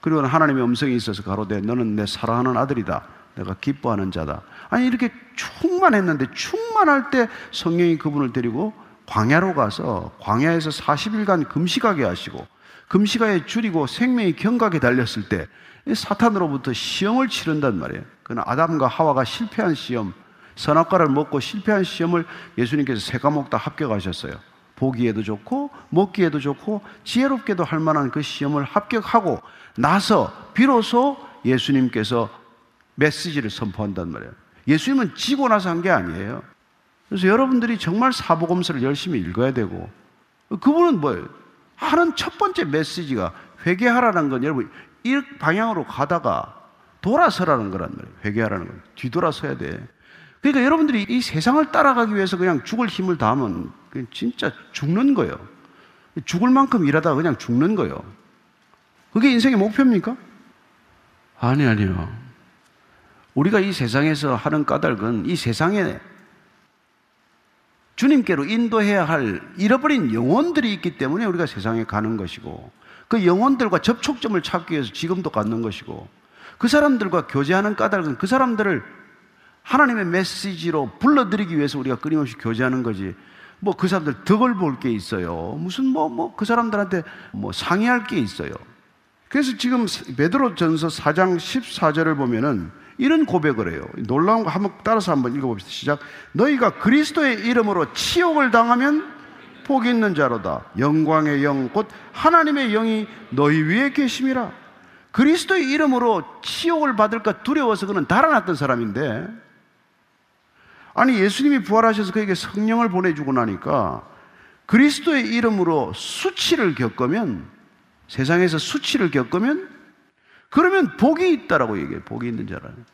그리고 하나님의 음성이 있어서 가로되 너는 내 사랑하는 아들이다. 내가 기뻐하는 자다. 아니 이렇게 충만했는데 충만할 때 성령이 그분을 데리고 광야로 가서 광야에서 40일간 금식하게 하시고 금식하에 줄이고 생명이 경각에 달렸을 때 사탄으로부터 시험을 치른단 말이에요. 그는 아담과 하와가 실패한 시험, 선악과를 먹고 실패한 시험을 예수님께서 세 과목 다 합격하셨어요. 보기에도 좋고 먹기에도 좋고 지혜롭게도 할 만한 그 시험을 합격하고 나서 비로소 예수님께서 메시지를 선포한단 말이에요. 예수님은 지고 나서 한 게 아니에요. 그래서 여러분들이 정말 사복음서를 열심히 읽어야 되고 그분은 뭐예요? 하는 첫 번째 메시지가 회개하라는 건 여러분 이 방향으로 가다가 돌아서라는 거란 말이에요. 회개하라는 건 뒤돌아서야 돼. 그러니까 여러분들이 이 세상을 따라가기 위해서 그냥 죽을 힘을 다하면 진짜 죽는 거예요. 죽을 만큼 일하다가 그냥 죽는 거예요. 그게 인생의 목표입니까? 아니, 아니요. 우리가 이 세상에서 하는 까닭은 이 세상에 주님께로 인도해야 할 잃어버린 영혼들이 있기 때문에 우리가 세상에 가는 것이고 그 영혼들과 접촉점을 찾기 위해서 지금도 갖는 것이고 그 사람들과 교제하는 까닭은 그 사람들을 하나님의 메시지로 불러들이기 위해서 우리가 끊임없이 교제하는 거지. 뭐 그 사람들 덕을 볼 게 있어요. 무슨 뭐 뭐 그 사람들한테 뭐 상의할 게 있어요. 그래서 지금 베드로 전서 4장 14절을 보면은 이런 고백을 해요. 놀라운 거 한번 따라서 한번 읽어봅시다. 시작. 너희가 그리스도의 이름으로 치욕을 당하면 복이 있는 자로다. 영광의 영, 곧 하나님의 영이 너희 위에 계심이라. 그리스도의 이름으로 치욕을 받을까 두려워서 그는 달아났던 사람인데, 아니, 예수님이 부활하셔서 그에게 성령을 보내주고 나니까 그리스도의 이름으로 수치를 겪으면, 세상에서 수치를 겪으면 그러면 복이 있다라고 얘기해요. 복이 있는 자라는.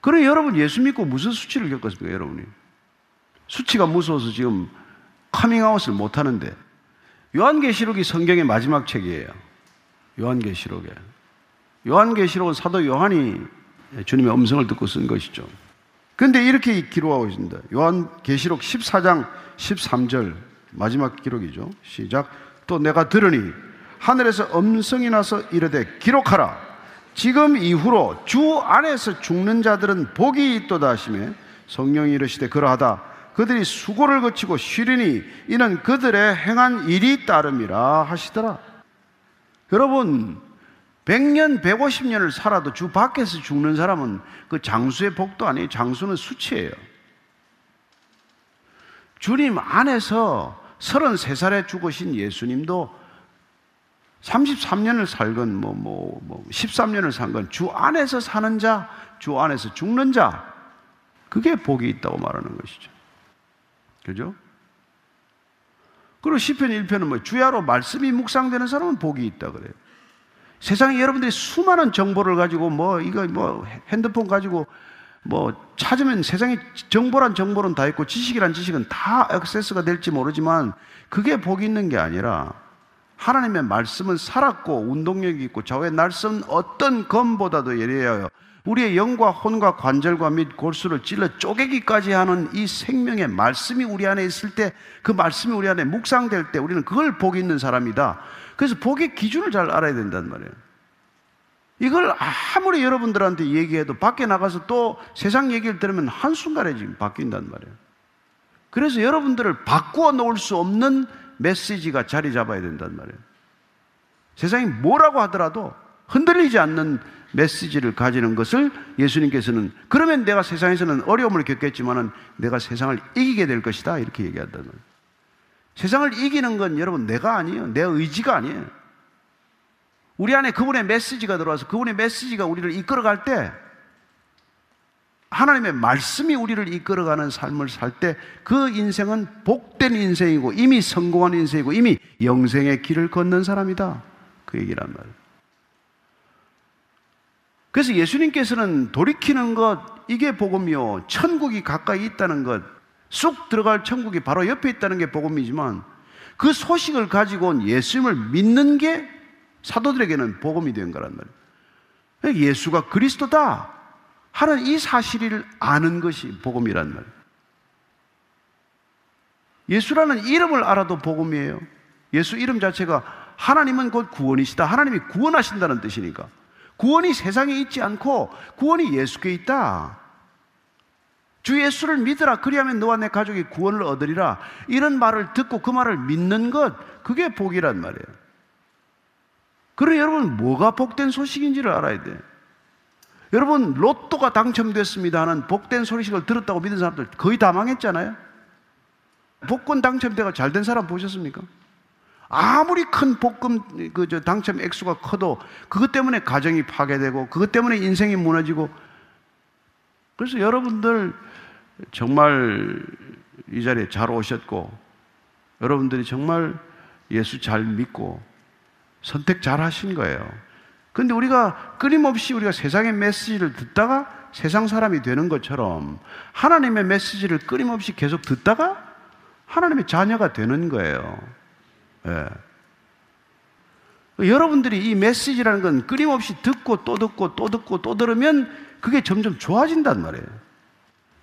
그래 여러분 예수 믿고 무슨 수치를 겪었습니까, 여러분이? 수치가 무서워서 지금 커밍아웃을 못 하는데 요한계시록이 성경의 마지막 책이에요. 요한계시록에. 요한계시록은 사도 요한이 주님의 음성을 듣고 쓴 것이죠. 그런데 이렇게 기록하고 있습니다. 요한계시록 14장 13절 마지막 기록이죠. 시작. 또 내가 들으니 하늘에서 음성이 나서 이르되 기록하라. 지금 이후로 주 안에서 죽는 자들은 복이 있도다 하시며 성령이 이르시되 그러하다. 그들이 수고를 거치고 쉬리니 이는 그들의 행한 일이 따름이라 하시더라. 여러분, 100년, 150년을 살아도 주 밖에서 죽는 사람은 그 장수의 복도 아니에요. 장수는 수치예요. 주님 안에서 33살에 죽으신 예수님도 33년을 살건 뭐, 뭐, 뭐 13년을 산 건 주 안에서 사는 자, 주 안에서 죽는 자, 그게 복이 있다고 말하는 것이죠. 그죠? 그리고 시편 1편은 뭐 주야로 말씀이 묵상되는 사람은 복이 있다 그래요. 세상에 여러분들이 수많은 정보를 가지고 뭐 이거 뭐 핸드폰 가지고 뭐 찾으면 세상에 정보란 정보는 다 있고 지식이란 지식은 다 액세스가 될지 모르지만 그게 복이 있는 게 아니라 하나님의 말씀은 살았고 운동력이 있고 좌우의 날선 어떤 검보다도 예리하여 우리의 영과 혼과 관절과 및 골수를 찔러 쪼개기까지 하는 이 생명의 말씀이 우리 안에 있을 때 그 말씀이 우리 안에 묵상될 때 우리는 그걸 복이 있는 사람이다. 그래서 복의 기준을 잘 알아야 된단 말이에요. 이걸 아무리 여러분들한테 얘기해도 밖에 나가서 또 세상 얘기를 들으면 한순간에 지금 바뀐단 말이에요. 그래서 여러분들을 바꾸어 놓을 수 없는 메시지가 자리 잡아야 된단 말이에요. 세상이 뭐라고 하더라도 흔들리지 않는 메시지를 가지는 것을 예수님께서는 그러면 내가 세상에서는 어려움을 겪겠지만은 내가 세상을 이기게 될 것이다 이렇게 얘기한다는 거예요. 세상을 이기는 건 여러분 내가 아니에요. 내 의지가 아니에요. 우리 안에 그분의 메시지가 들어와서 그분의 메시지가 우리를 이끌어갈 때 하나님의 말씀이 우리를 이끌어가는 삶을 살 때 그 인생은 복된 인생이고 이미 성공한 인생이고 이미 영생의 길을 걷는 사람이다. 그 얘기란 말이에요. 그래서 예수님께서는 돌이키는 것, 이게 복음이요. 천국이 가까이 있다는 것, 쑥 들어갈 천국이 바로 옆에 있다는 게 복음이지만 그 소식을 가지고 온 예수님을 믿는 게 사도들에게는 복음이 된 거란 말이에요. 예수가 그리스도다 하는 이 사실을 아는 것이 복음이란 말이에요. 예수라는 이름을 알아도 복음이에요. 예수 이름 자체가 하나님은 곧 구원이시다. 하나님이 구원하신다는 뜻이니까. 구원이 세상에 있지 않고 구원이 예수께 있다. 주 예수를 믿으라. 그리하면 너와 내 가족이 구원을 얻으리라. 이런 말을 듣고 그 말을 믿는 것, 그게 복이란 말이에요. 그러니 여러분, 뭐가 복된 소식인지를 알아야 돼. 여러분, 로또가 당첨됐습니다 하는 복된 소식을 들었다고 믿은 사람들 거의 다 망했잖아요. 복권 당첨되가 잘 된 사람 보셨습니까? 아무리 큰 복금 그저 당첨 액수가 커도 그것 때문에 가정이 파괴되고 그것 때문에 인생이 무너지고 그래서 여러분들 정말 이 자리에 잘 오셨고 여러분들이 정말 예수 잘 믿고 선택 잘 하신 거예요. 근데 우리가 끊임없이 우리가 세상의 메시지를 듣다가 세상 사람이 되는 것처럼 하나님의 메시지를 끊임없이 계속 듣다가 하나님의 자녀가 되는 거예요. 예. 여러분들이 이 메시지라는 건 끊임없이 듣고 또 듣고 또 듣고 또 들으면 그게 점점 좋아진단 말이에요.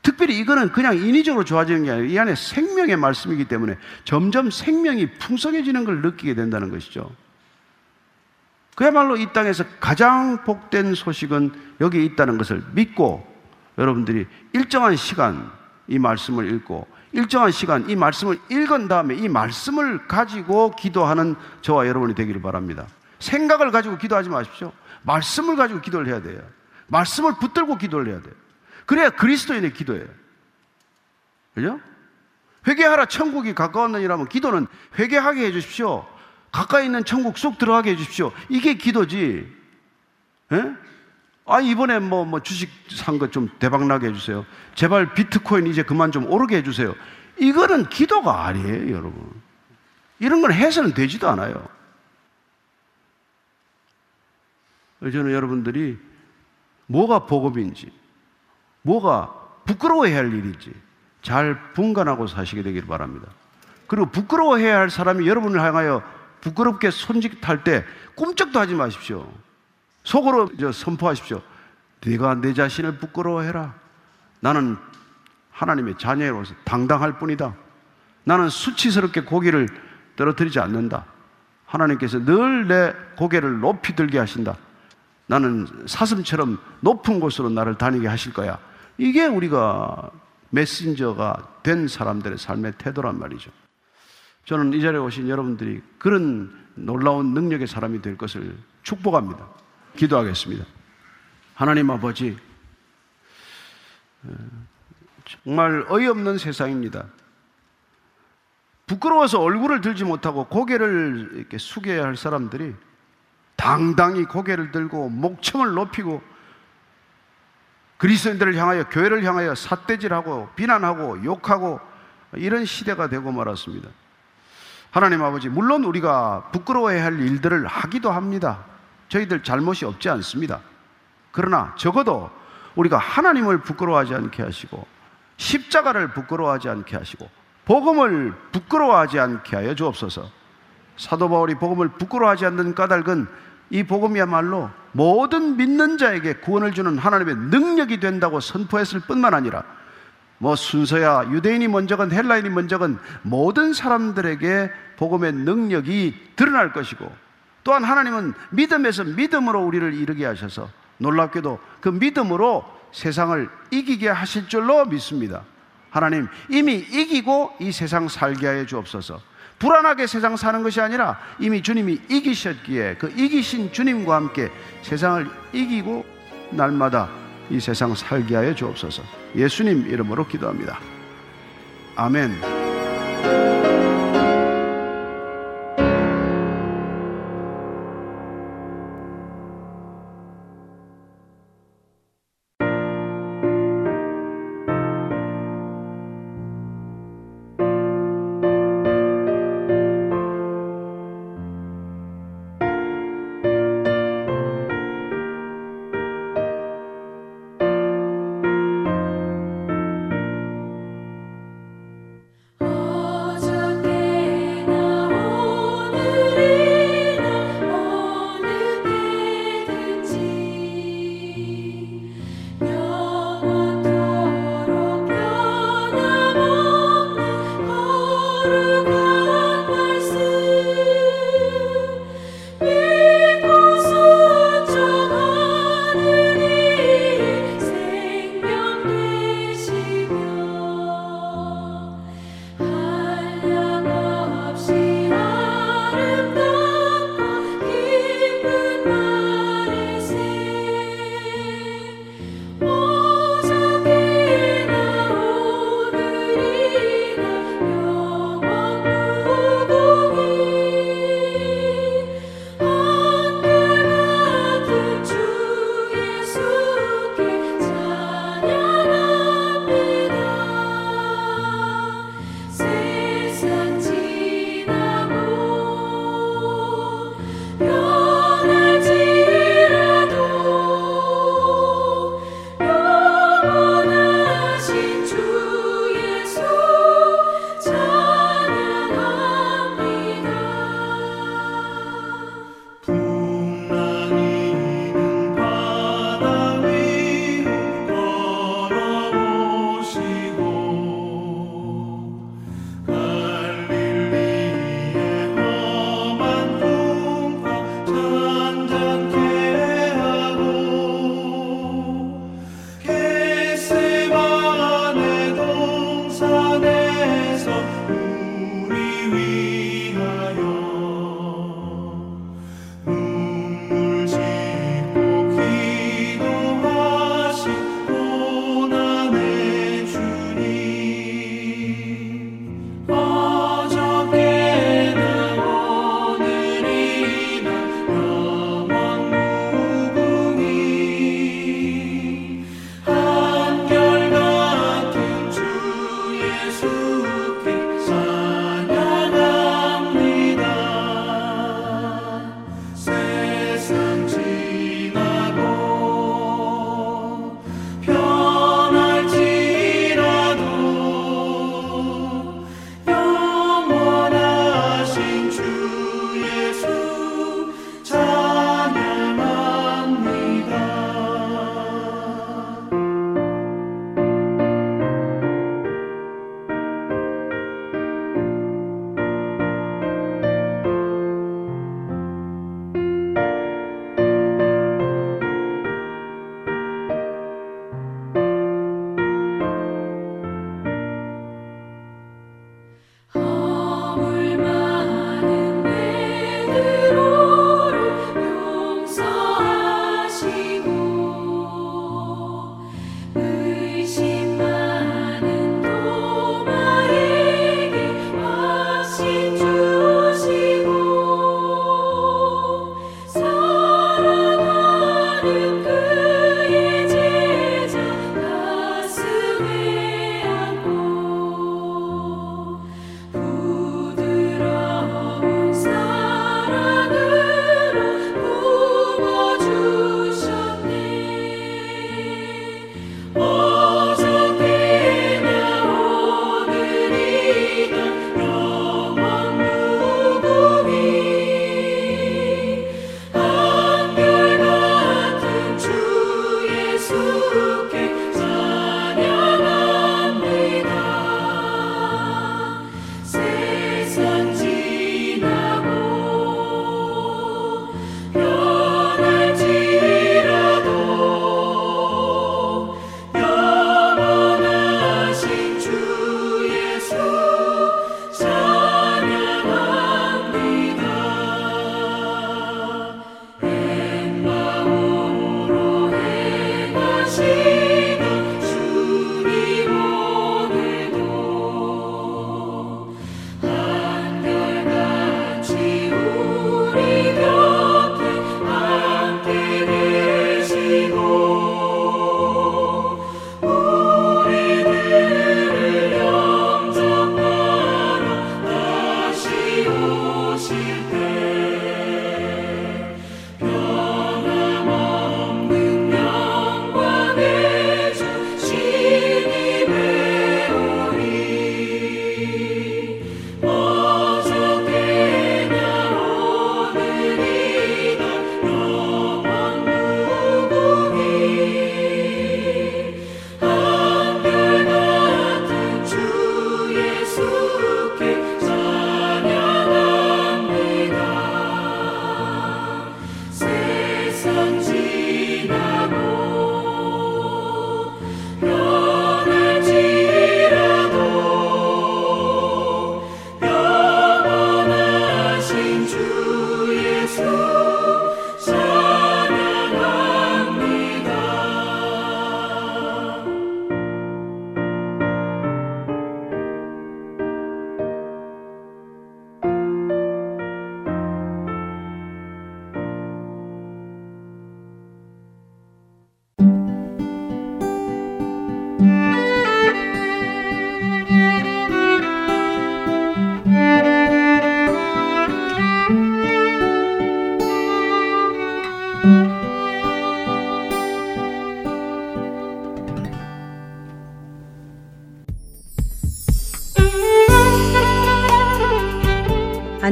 특별히 이거는 그냥 인위적으로 좋아지는 게 아니라 이 안에 생명의 말씀이기 때문에 점점 생명이 풍성해지는 걸 느끼게 된다는 것이죠. 그야말로 이 땅에서 가장 복된 소식은 여기에 있다는 것을 믿고 여러분들이 일정한 시간 이 말씀을 읽고 일정한 시간 이 말씀을 읽은 다음에 이 말씀을 가지고 기도하는 저와 여러분이 되기를 바랍니다. 생각을 가지고 기도하지 마십시오. 말씀을 가지고 기도를 해야 돼요. 말씀을 붙들고 기도를 해야 돼요. 그래야 그리스도인의 기도예요. 그죠? 회개하라 천국이 가까웠느니라면 기도는 회개하게 해 주십시오. 가까이 있는 천국 쏙 들어가게 해 주십시오. 이게 기도지. 예? 아, 이번에 뭐, 뭐 주식 산 거 좀 대박나게 해주세요. 제발 비트코인 이제 그만 좀 오르게 해주세요. 이거는 기도가 아니에요, 여러분. 이런 건 해서는 되지도 않아요. 저는 여러분들이 뭐가 복음인지, 뭐가 부끄러워해야 할 일인지 잘 분간하고 사시게 되길 바랍니다. 그리고 부끄러워해야 할 사람이 여러분을 향하여 부끄럽게 손짓할 때 꿈쩍도 하지 마십시오. 속으로 선포하십시오. 네가 내 자신을 부끄러워해라. 나는 하나님의 자녀로서 당당할 뿐이다. 나는 수치스럽게 고개를 떨어뜨리지 않는다. 하나님께서 늘 내 고개를 높이 들게 하신다. 나는 사슴처럼 높은 곳으로 나를 다니게 하실 거야. 이게 우리가 메신저가 된 사람들의 삶의 태도란 말이죠. 저는 이 자리에 오신 여러분들이 그런 놀라운 능력의 사람이 될 것을 축복합니다. 기도하겠습니다. 하나님 아버지, 정말 어이없는 세상입니다. 부끄러워서 얼굴을 들지 못하고 고개를 이렇게 숙여야 할 사람들이 당당히 고개를 들고 목청을 높이고 그리스도인들을 향하여 교회를 향하여 삿대질하고 비난하고 욕하고 이런 시대가 되고 말았습니다. 하나님 아버지, 물론 우리가 부끄러워해야 할 일들을 하기도 합니다. 저희들 잘못이 없지 않습니다. 그러나 적어도 우리가 하나님을 부끄러워하지 않게 하시고 십자가를 부끄러워하지 않게 하시고 복음을 부끄러워하지 않게 하여 주옵소서. 사도 바울이 복음을 부끄러워하지 않는 까닭은 이 복음이야말로 모든 믿는 자에게 구원을 주는 하나님의 능력이 된다고 선포했을 뿐만 아니라 뭐 순서야 유대인이 먼저건 헬라인이 먼저건 모든 사람들에게 복음의 능력이 드러날 것이고 또한 하나님은 믿음에서 믿음으로 우리를 이르게 하셔서 놀랍게도 그 믿음으로 세상을 이기게 하실 줄로 믿습니다. 하나님 이미 이기고 이 세상 살게 하여 주옵소서. 불안하게 세상 사는 것이 아니라 이미 주님이 이기셨기에 그 이기신 주님과 함께 세상을 이기고 날마다 이 세상 살게 하여 주옵소서. 예수님 이름으로 기도합니다. 아멘.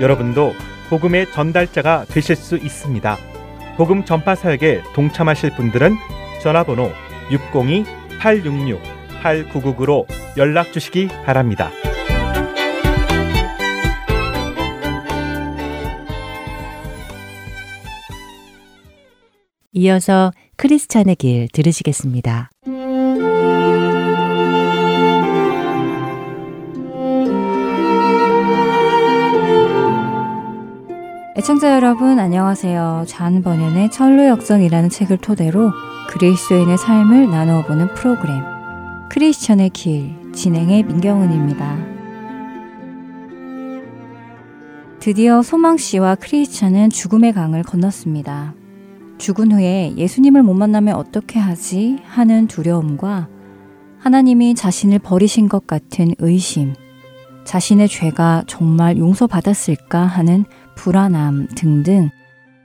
여러분도 복음의 전달자가 되실 수 있습니다. 복음 전파 사역에 동참하실 분들은 전화번호 602-866-8999로 연락 주시기 바랍니다. 이어서 크리스찬의 길 들으시겠습니다. 애청자 여러분 안녕하세요. 잔 번연의 철로역전이라는 책을 토대로 그리스도인의 삶을 나누어 보는 프로그램 크리스천의 길 진행의 민경은입니다. 드디어 소망 씨와 크리스천은 죽음의 강을 건넜습니다. 죽은 후에 예수님을 못 만나면 어떻게 하지 하는 두려움과 하나님이 자신을 버리신 것 같은 의심, 자신의 죄가 정말 용서받았을까 하는 불안함 등등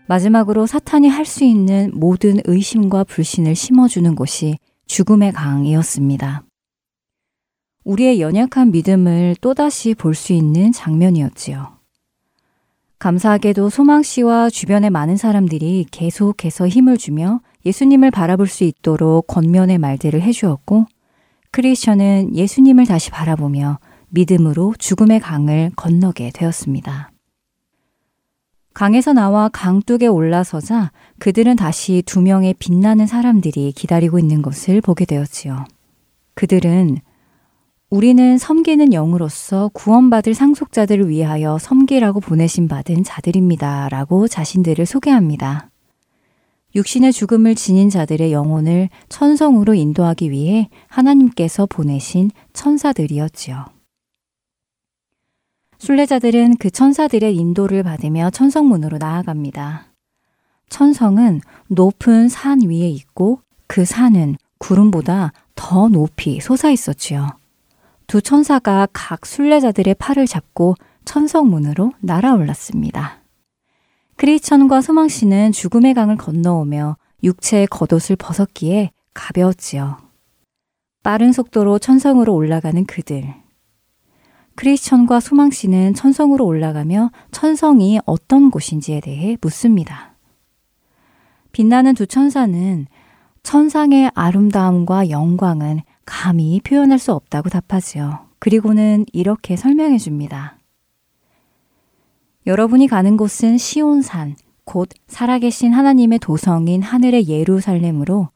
마지막으로 사탄이 할 수 있는 모든 의심과 불신을 심어주는 곳이 죽음의 강이었습니다. 우리의 연약한 믿음을 또다시 볼 수 있는 장면이었지요. 감사하게도 소망 씨와 주변의 많은 사람들이 계속해서 힘을 주며 예수님을 바라볼 수 있도록 권면의 말들을 해주었고, 크리스천은 예수님을 다시 바라보며 믿음으로 죽음의 강을 건너게 되었습니다. 강에서 나와 강둑에 올라서자 그들은 다시 두 명의 빛나는 사람들이 기다리고 있는 것을 보게 되었지요. 그들은 우리는 섬기는 영으로서 구원받을 상속자들을 위하여 섬기라고 보내신 받은 자들입니다. 라고 자신들을 소개합니다. 육신의 죽음을 지닌 자들의 영혼을 천성으로 인도하기 위해 하나님께서 보내신 천사들이었지요. 순례자들은 그 천사들의 인도를 받으며 천성문으로 나아갑니다. 천성은 높은 산 위에 있고 그 산은 구름보다 더 높이 솟아 있었지요. 두 천사가 각 순례자들의 팔을 잡고 천성문으로 날아올랐습니다. 크리스천과 소망 씨는 죽음의 강을 건너오며 육체의 겉옷을 벗었기에 가벼웠지요. 빠른 속도로 천성으로 올라가는 그들. 크리스천과 소망 씨는 천성으로 올라가며 천성이 어떤 곳인지에 대해 묻습니다. 빛나는 두 천사는 천상의 아름다움과 영광은 감히 표현할 수 없다고 답하지요. 그리고는 이렇게 설명해 줍니다. 여러분이 가는 곳은 시온산, 곧 살아계신 하나님의 도성인 하늘의 예루살렘으로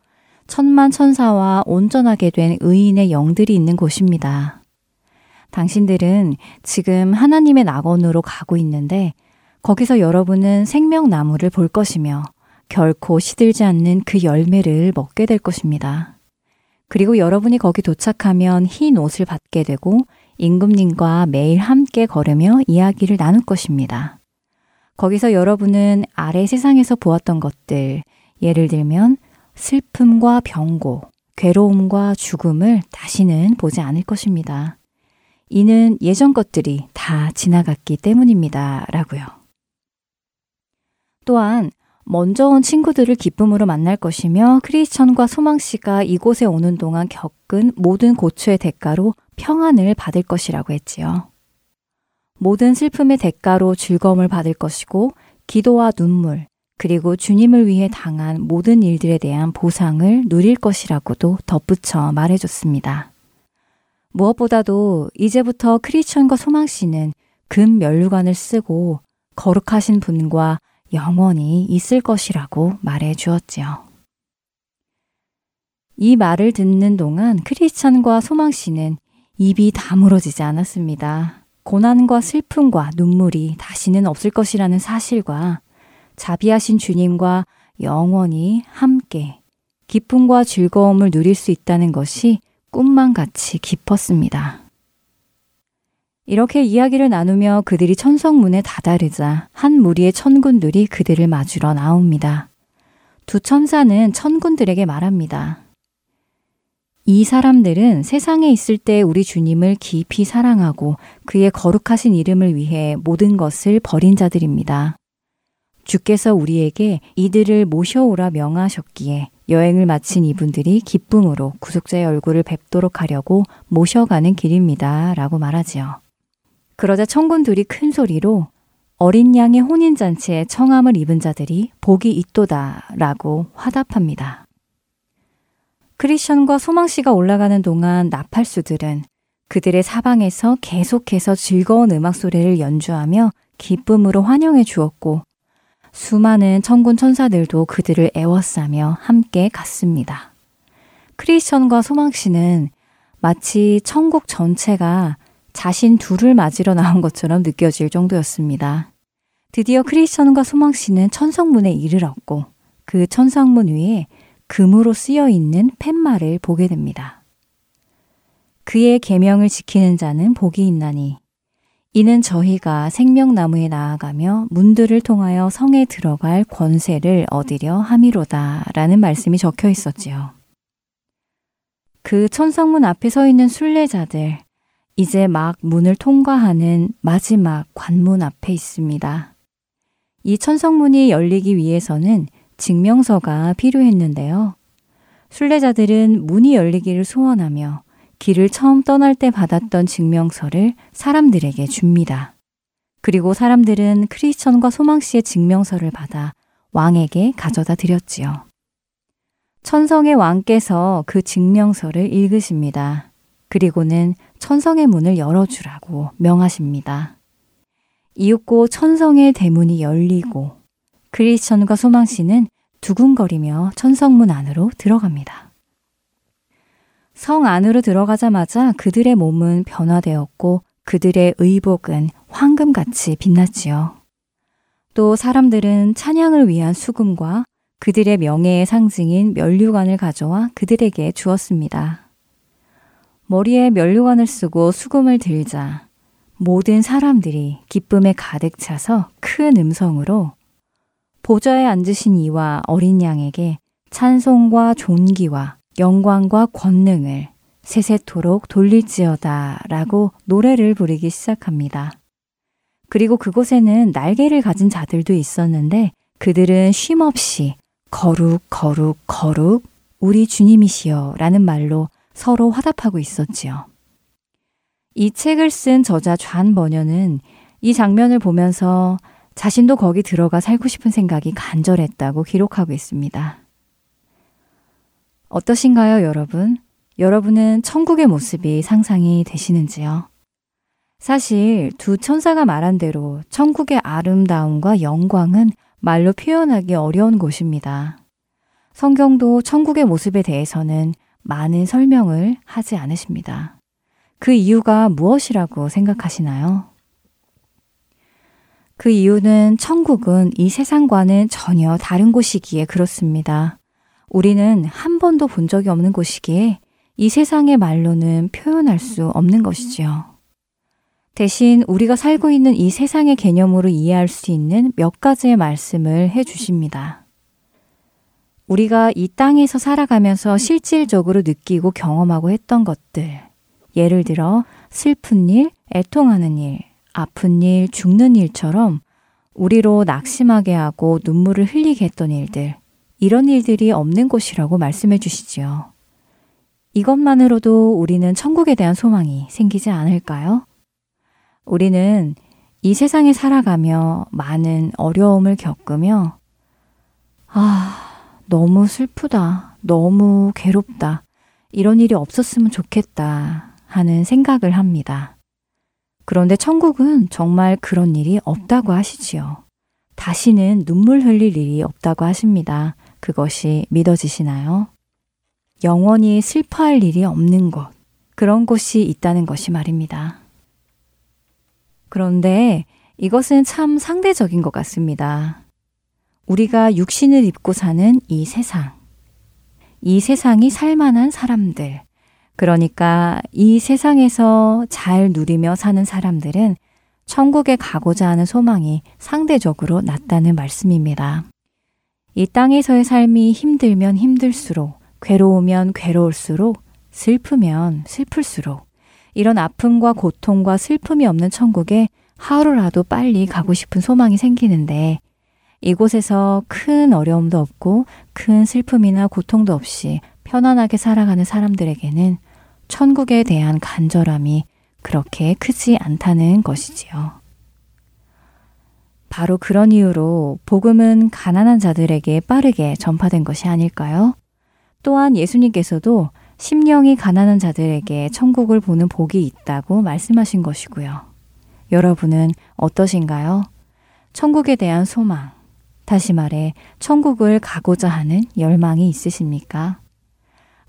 천만 천사와 온전하게 된 의인의 영들이 있는 곳입니다. 당신들은 지금 하나님의 낙원으로 가고 있는데 거기서 여러분은 생명나무를 볼 것이며 결코 시들지 않는 그 열매를 먹게 될 것입니다. 그리고 여러분이 거기 도착하면 흰 옷을 받게 되고 임금님과 매일 함께 걸으며 이야기를 나눌 것입니다. 거기서 여러분은 아래 세상에서 보았던 것들, 예를 들면 슬픔과 병고, 괴로움과 죽음을 다시는 보지 않을 것입니다. 이는 예전 것들이 다 지나갔기 때문입니다. 라고요. 또한 먼저 온 친구들을 기쁨으로 만날 것이며 크리스천과 소망 씨가 이곳에 오는 동안 겪은 모든 고초의 대가로 평안을 받을 것이라고 했지요. 모든 슬픔의 대가로 즐거움을 받을 것이고 기도와 눈물, 그리고 주님을 위해 당한 모든 일들에 대한 보상을 누릴 것이라고도 덧붙여 말해줬습니다. 무엇보다도 이제부터 크리스천과 소망 씨는 금 면류관을 쓰고 거룩하신 분과 영원히 있을 것이라고 말해 주었지요. 이 말을 듣는 동안 크리스찬과 소망 씨는 입이 다물어지지 않았습니다. 고난과 슬픔과 눈물이 다시는 없을 것이라는 사실과 자비하신 주님과 영원히 함께 기쁨과 즐거움을 누릴 수 있다는 것이 꿈만 같이 깊었습니다. 이렇게 이야기를 나누며 그들이 천성문에 다다르자 한 무리의 천군들이 그들을 맞으러 나옵니다. 두 천사는 천군들에게 말합니다. 이 사람들은 세상에 있을 때 우리 주님을 깊이 사랑하고 그의 거룩하신 이름을 위해 모든 것을 버린 자들입니다. 주께서 우리에게 이들을 모셔오라 명하셨기에 여행을 마친 이분들이 기쁨으로 구속자의 얼굴을 뵙도록 하려고 모셔가는 길입니다. 라고 말하지요. 그러자 천군들이 큰 소리로 어린 양의 혼인잔치에 청함을 입은 자들이 복이 있도다 라고 화답합니다. 크리션과 소망씨가 올라가는 동안 나팔수들은 그들의 사방에서 계속해서 즐거운 음악 소리를 연주하며 기쁨으로 환영해 주었고 수많은 천군 천사들도 그들을 애워싸며 함께 갔습니다. 크리스천과 소망 씨는 마치 천국 전체가 자신 둘을 맞으러 나온 것처럼 느껴질 정도였습니다. 드디어 크리스천과 소망 씨는 천성문에 이르렀고 그 천성문 위에 금으로 쓰여 있는 팻말을 보게 됩니다. 그의 계명을 지키는 자는 복이 있나니 이는 저희가 생명나무에 나아가며 문들을 통하여 성에 들어갈 권세를 얻으려 함이로다 라는 말씀이 적혀 있었지요. 그 천성문 앞에 서 있는 순례자들, 이제 막 문을 통과하는 마지막 관문 앞에 있습니다. 이 천성문이 열리기 위해서는 증명서가 필요했는데요. 순례자들은 문이 열리기를 소원하며 길을 처음 떠날 때 받았던 증명서를 사람들에게 줍니다. 그리고 사람들은 크리스천과 소망 씨의 증명서를 받아 왕에게 가져다 드렸지요. 천성의 왕께서 그 증명서를 읽으십니다. 그리고는 천성의 문을 열어주라고 명하십니다. 이윽고 천성의 대문이 열리고 크리스천과 소망 씨는 두근거리며 천성문 안으로 들어갑니다. 성 안으로 들어가자마자 그들의 몸은 변화되었고 그들의 의복은 황금같이 빛났지요. 또 사람들은 찬양을 위한 수금과 그들의 명예의 상징인 면류관을 가져와 그들에게 주었습니다. 머리에 면류관을 쓰고 수금을 들자 모든 사람들이 기쁨에 가득 차서 큰 음성으로 보좌에 앉으신 이와 어린 양에게 찬송과 존귀와 영광과 권능을 세세토록 돌릴지어다 라고 노래를 부르기 시작합니다. 그리고 그곳에는 날개를 가진 자들도 있었는데 그들은 쉼없이 거룩, 거룩, 거룩, 우리 주님이시여 라는 말로 서로 화답하고 있었지요. 이 책을 쓴 저자 좌 버녀는 이 장면을 보면서 자신도 거기 들어가 살고 싶은 생각이 간절했다고 기록하고 있습니다. 어떠신가요, 여러분? 여러분은 천국의 모습이 상상이 되시는지요? 사실 두 천사가 말한 대로 천국의 아름다움과 영광은 말로 표현하기 어려운 곳입니다. 성경도 천국의 모습에 대해서는 많은 설명을 하지 않으십니다. 그 이유가 무엇이라고 생각하시나요? 그 이유는 천국은 이 세상과는 전혀 다른 곳이기에 그렇습니다. 우리는 한 번도 본 적이 없는 곳이기에 이 세상의 말로는 표현할 수 없는 것이지요. 대신 우리가 살고 있는 이 세상의 개념으로 이해할 수 있는 몇 가지의 말씀을 해 주십니다. 우리가 이 땅에서 살아가면서 실질적으로 느끼고 경험하고 했던 것들. 예를 들어 슬픈 일, 애통하는 일, 아픈 일, 죽는 일처럼 우리로 낙심하게 하고 눈물을 흘리게 했던 일들. 이런 일들이 없는 곳이라고 말씀해 주시지요. 이것만으로도 우리는 천국에 대한 소망이 생기지 않을까요? 우리는 이 세상에 살아가며 많은 어려움을 겪으며, 아, 너무 슬프다. 너무 괴롭다. 이런 일이 없었으면 좋겠다. 하는 생각을 합니다. 그런데 천국은 정말 그런 일이 없다고 하시지요. 다시는 눈물 흘릴 일이 없다고 하십니다. 그것이 믿어지시나요? 영원히 슬퍼할 일이 없는 곳, 그런 곳이 있다는 것이 말입니다. 그런데 이것은 참 상대적인 것 같습니다. 우리가 육신을 입고 사는 이 세상, 이 세상이 살만한 사람들, 그러니까 이 세상에서 잘 누리며 사는 사람들은 천국에 가고자 하는 소망이 상대적으로 낮다는 말씀입니다. 이 땅에서의 삶이 힘들면 힘들수록, 괴로우면 괴로울수록, 슬프면 슬플수록, 이런 아픔과 고통과 슬픔이 없는 천국에 하루라도 빨리 가고 싶은 소망이 생기는데, 이곳에서 큰 어려움도 없고, 큰 슬픔이나 고통도 없이 편안하게 살아가는 사람들에게는 천국에 대한 간절함이 그렇게 크지 않다는 것이지요. 바로 그런 이유로 복음은 가난한 자들에게 빠르게 전파된 것이 아닐까요? 또한 예수님께서도 심령이 가난한 자들에게 천국을 보는 복이 있다고 말씀하신 것이고요. 여러분은 어떠신가요? 천국에 대한 소망, 다시 말해 천국을 가고자 하는 열망이 있으십니까?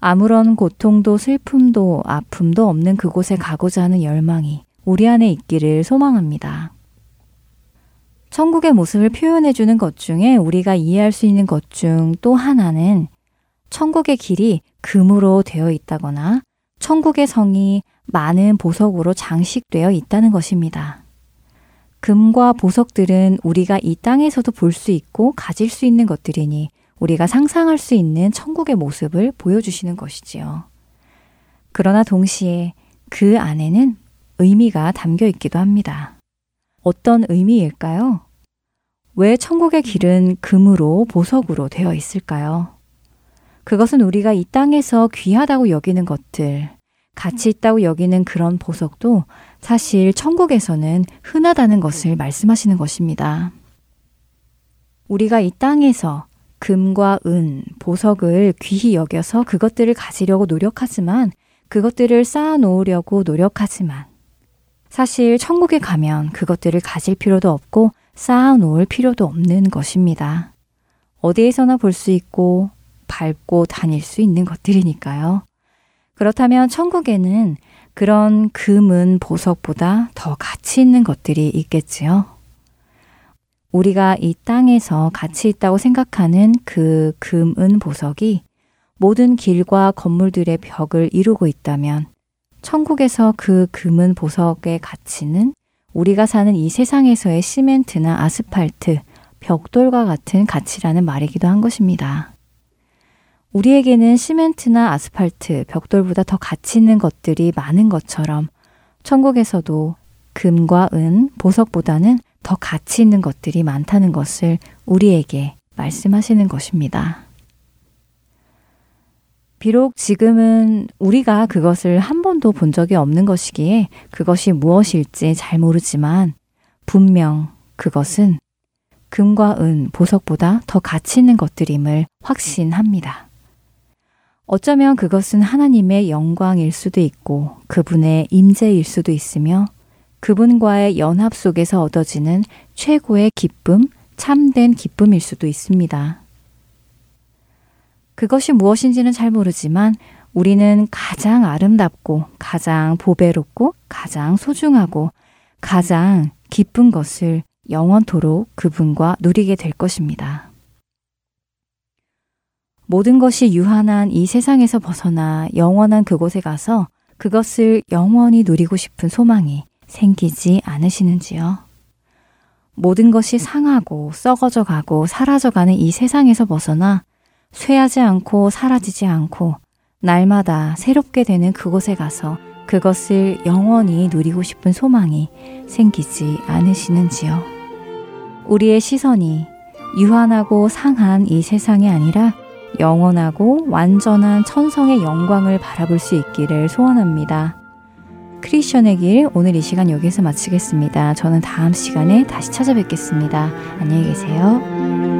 아무런 고통도 슬픔도 아픔도 없는 그곳에 가고자 하는 열망이 우리 안에 있기를 소망합니다. 천국의 모습을 표현해주는 것 중에 우리가 이해할 수 있는 것 중 또 하나는 천국의 길이 금으로 되어 있다거나 천국의 성이 많은 보석으로 장식되어 있다는 것입니다. 금과 보석들은 우리가 이 땅에서도 볼 수 있고 가질 수 있는 것들이니 우리가 상상할 수 있는 천국의 모습을 보여주시는 것이지요. 그러나 동시에 그 안에는 의미가 담겨 있기도 합니다. 어떤 의미일까요? 왜 천국의 길은 금으로 보석으로 되어 있을까요? 그것은 우리가 이 땅에서 귀하다고 여기는 것들, 가치 있다고 여기는 그런 보석도 사실 천국에서는 흔하다는 것을 말씀하시는 것입니다. 우리가 이 땅에서 금과 은, 보석을 귀히 여겨서 그것들을 가지려고 노력하지만 그것들을 쌓아 놓으려고 노력하지만 사실 천국에 가면 그것들을 가질 필요도 없고 쌓아 놓을 필요도 없는 것입니다. 어디에서나 볼 수 있고 밟고 다닐 수 있는 것들이니까요. 그렇다면 천국에는 그런 금은 보석보다 더 가치 있는 것들이 있겠지요. 우리가 이 땅에서 가치 있다고 생각하는 그 금은 보석이 모든 길과 건물들의 벽을 이루고 있다면 천국에서 그 금은 보석의 가치는 우리가 사는 이 세상에서의 시멘트나 아스팔트, 벽돌과 같은 가치라는 말이기도 한 것입니다. 우리에게는 시멘트나 아스팔트, 벽돌보다 더 가치 있는 것들이 많은 것처럼 천국에서도 금과 은, 보석보다는 더 가치 있는 것들이 많다는 것을 우리에게 말씀하시는 것입니다. 비록 지금은 우리가 그것을 한 번도 본 적이 없는 것이기에 그것이 무엇일지 잘 모르지만 분명 그것은 금과 은, 보석보다 더 가치 있는 것들임을 확신합니다. 어쩌면 그것은 하나님의 영광일 수도 있고 그분의 임재일 수도 있으며 그분과의 연합 속에서 얻어지는 최고의 기쁨, 참된 기쁨일 수도 있습니다. 그것이 무엇인지는 잘 모르지만 우리는 가장 아름답고 가장 보배롭고 가장 소중하고 가장 기쁜 것을 영원토록 그분과 누리게 될 것입니다. 모든 것이 유한한 이 세상에서 벗어나 영원한 그곳에 가서 그것을 영원히 누리고 싶은 소망이 생기지 않으시는지요? 모든 것이 상하고 썩어져 가고 사라져 가는 이 세상에서 벗어나 쇠하지 않고 사라지지 않고 날마다 새롭게 되는 그곳에 가서 그것을 영원히 누리고 싶은 소망이 생기지 않으시는지요? 우리의 시선이 유한하고 상한 이 세상이 아니라 영원하고 완전한 천성의 영광을 바라볼 수 있기를 소원합니다. 크리스천의 길 오늘 이 시간 여기서 마치겠습니다. 저는 다음 시간에 다시 찾아뵙겠습니다. 안녕히 계세요.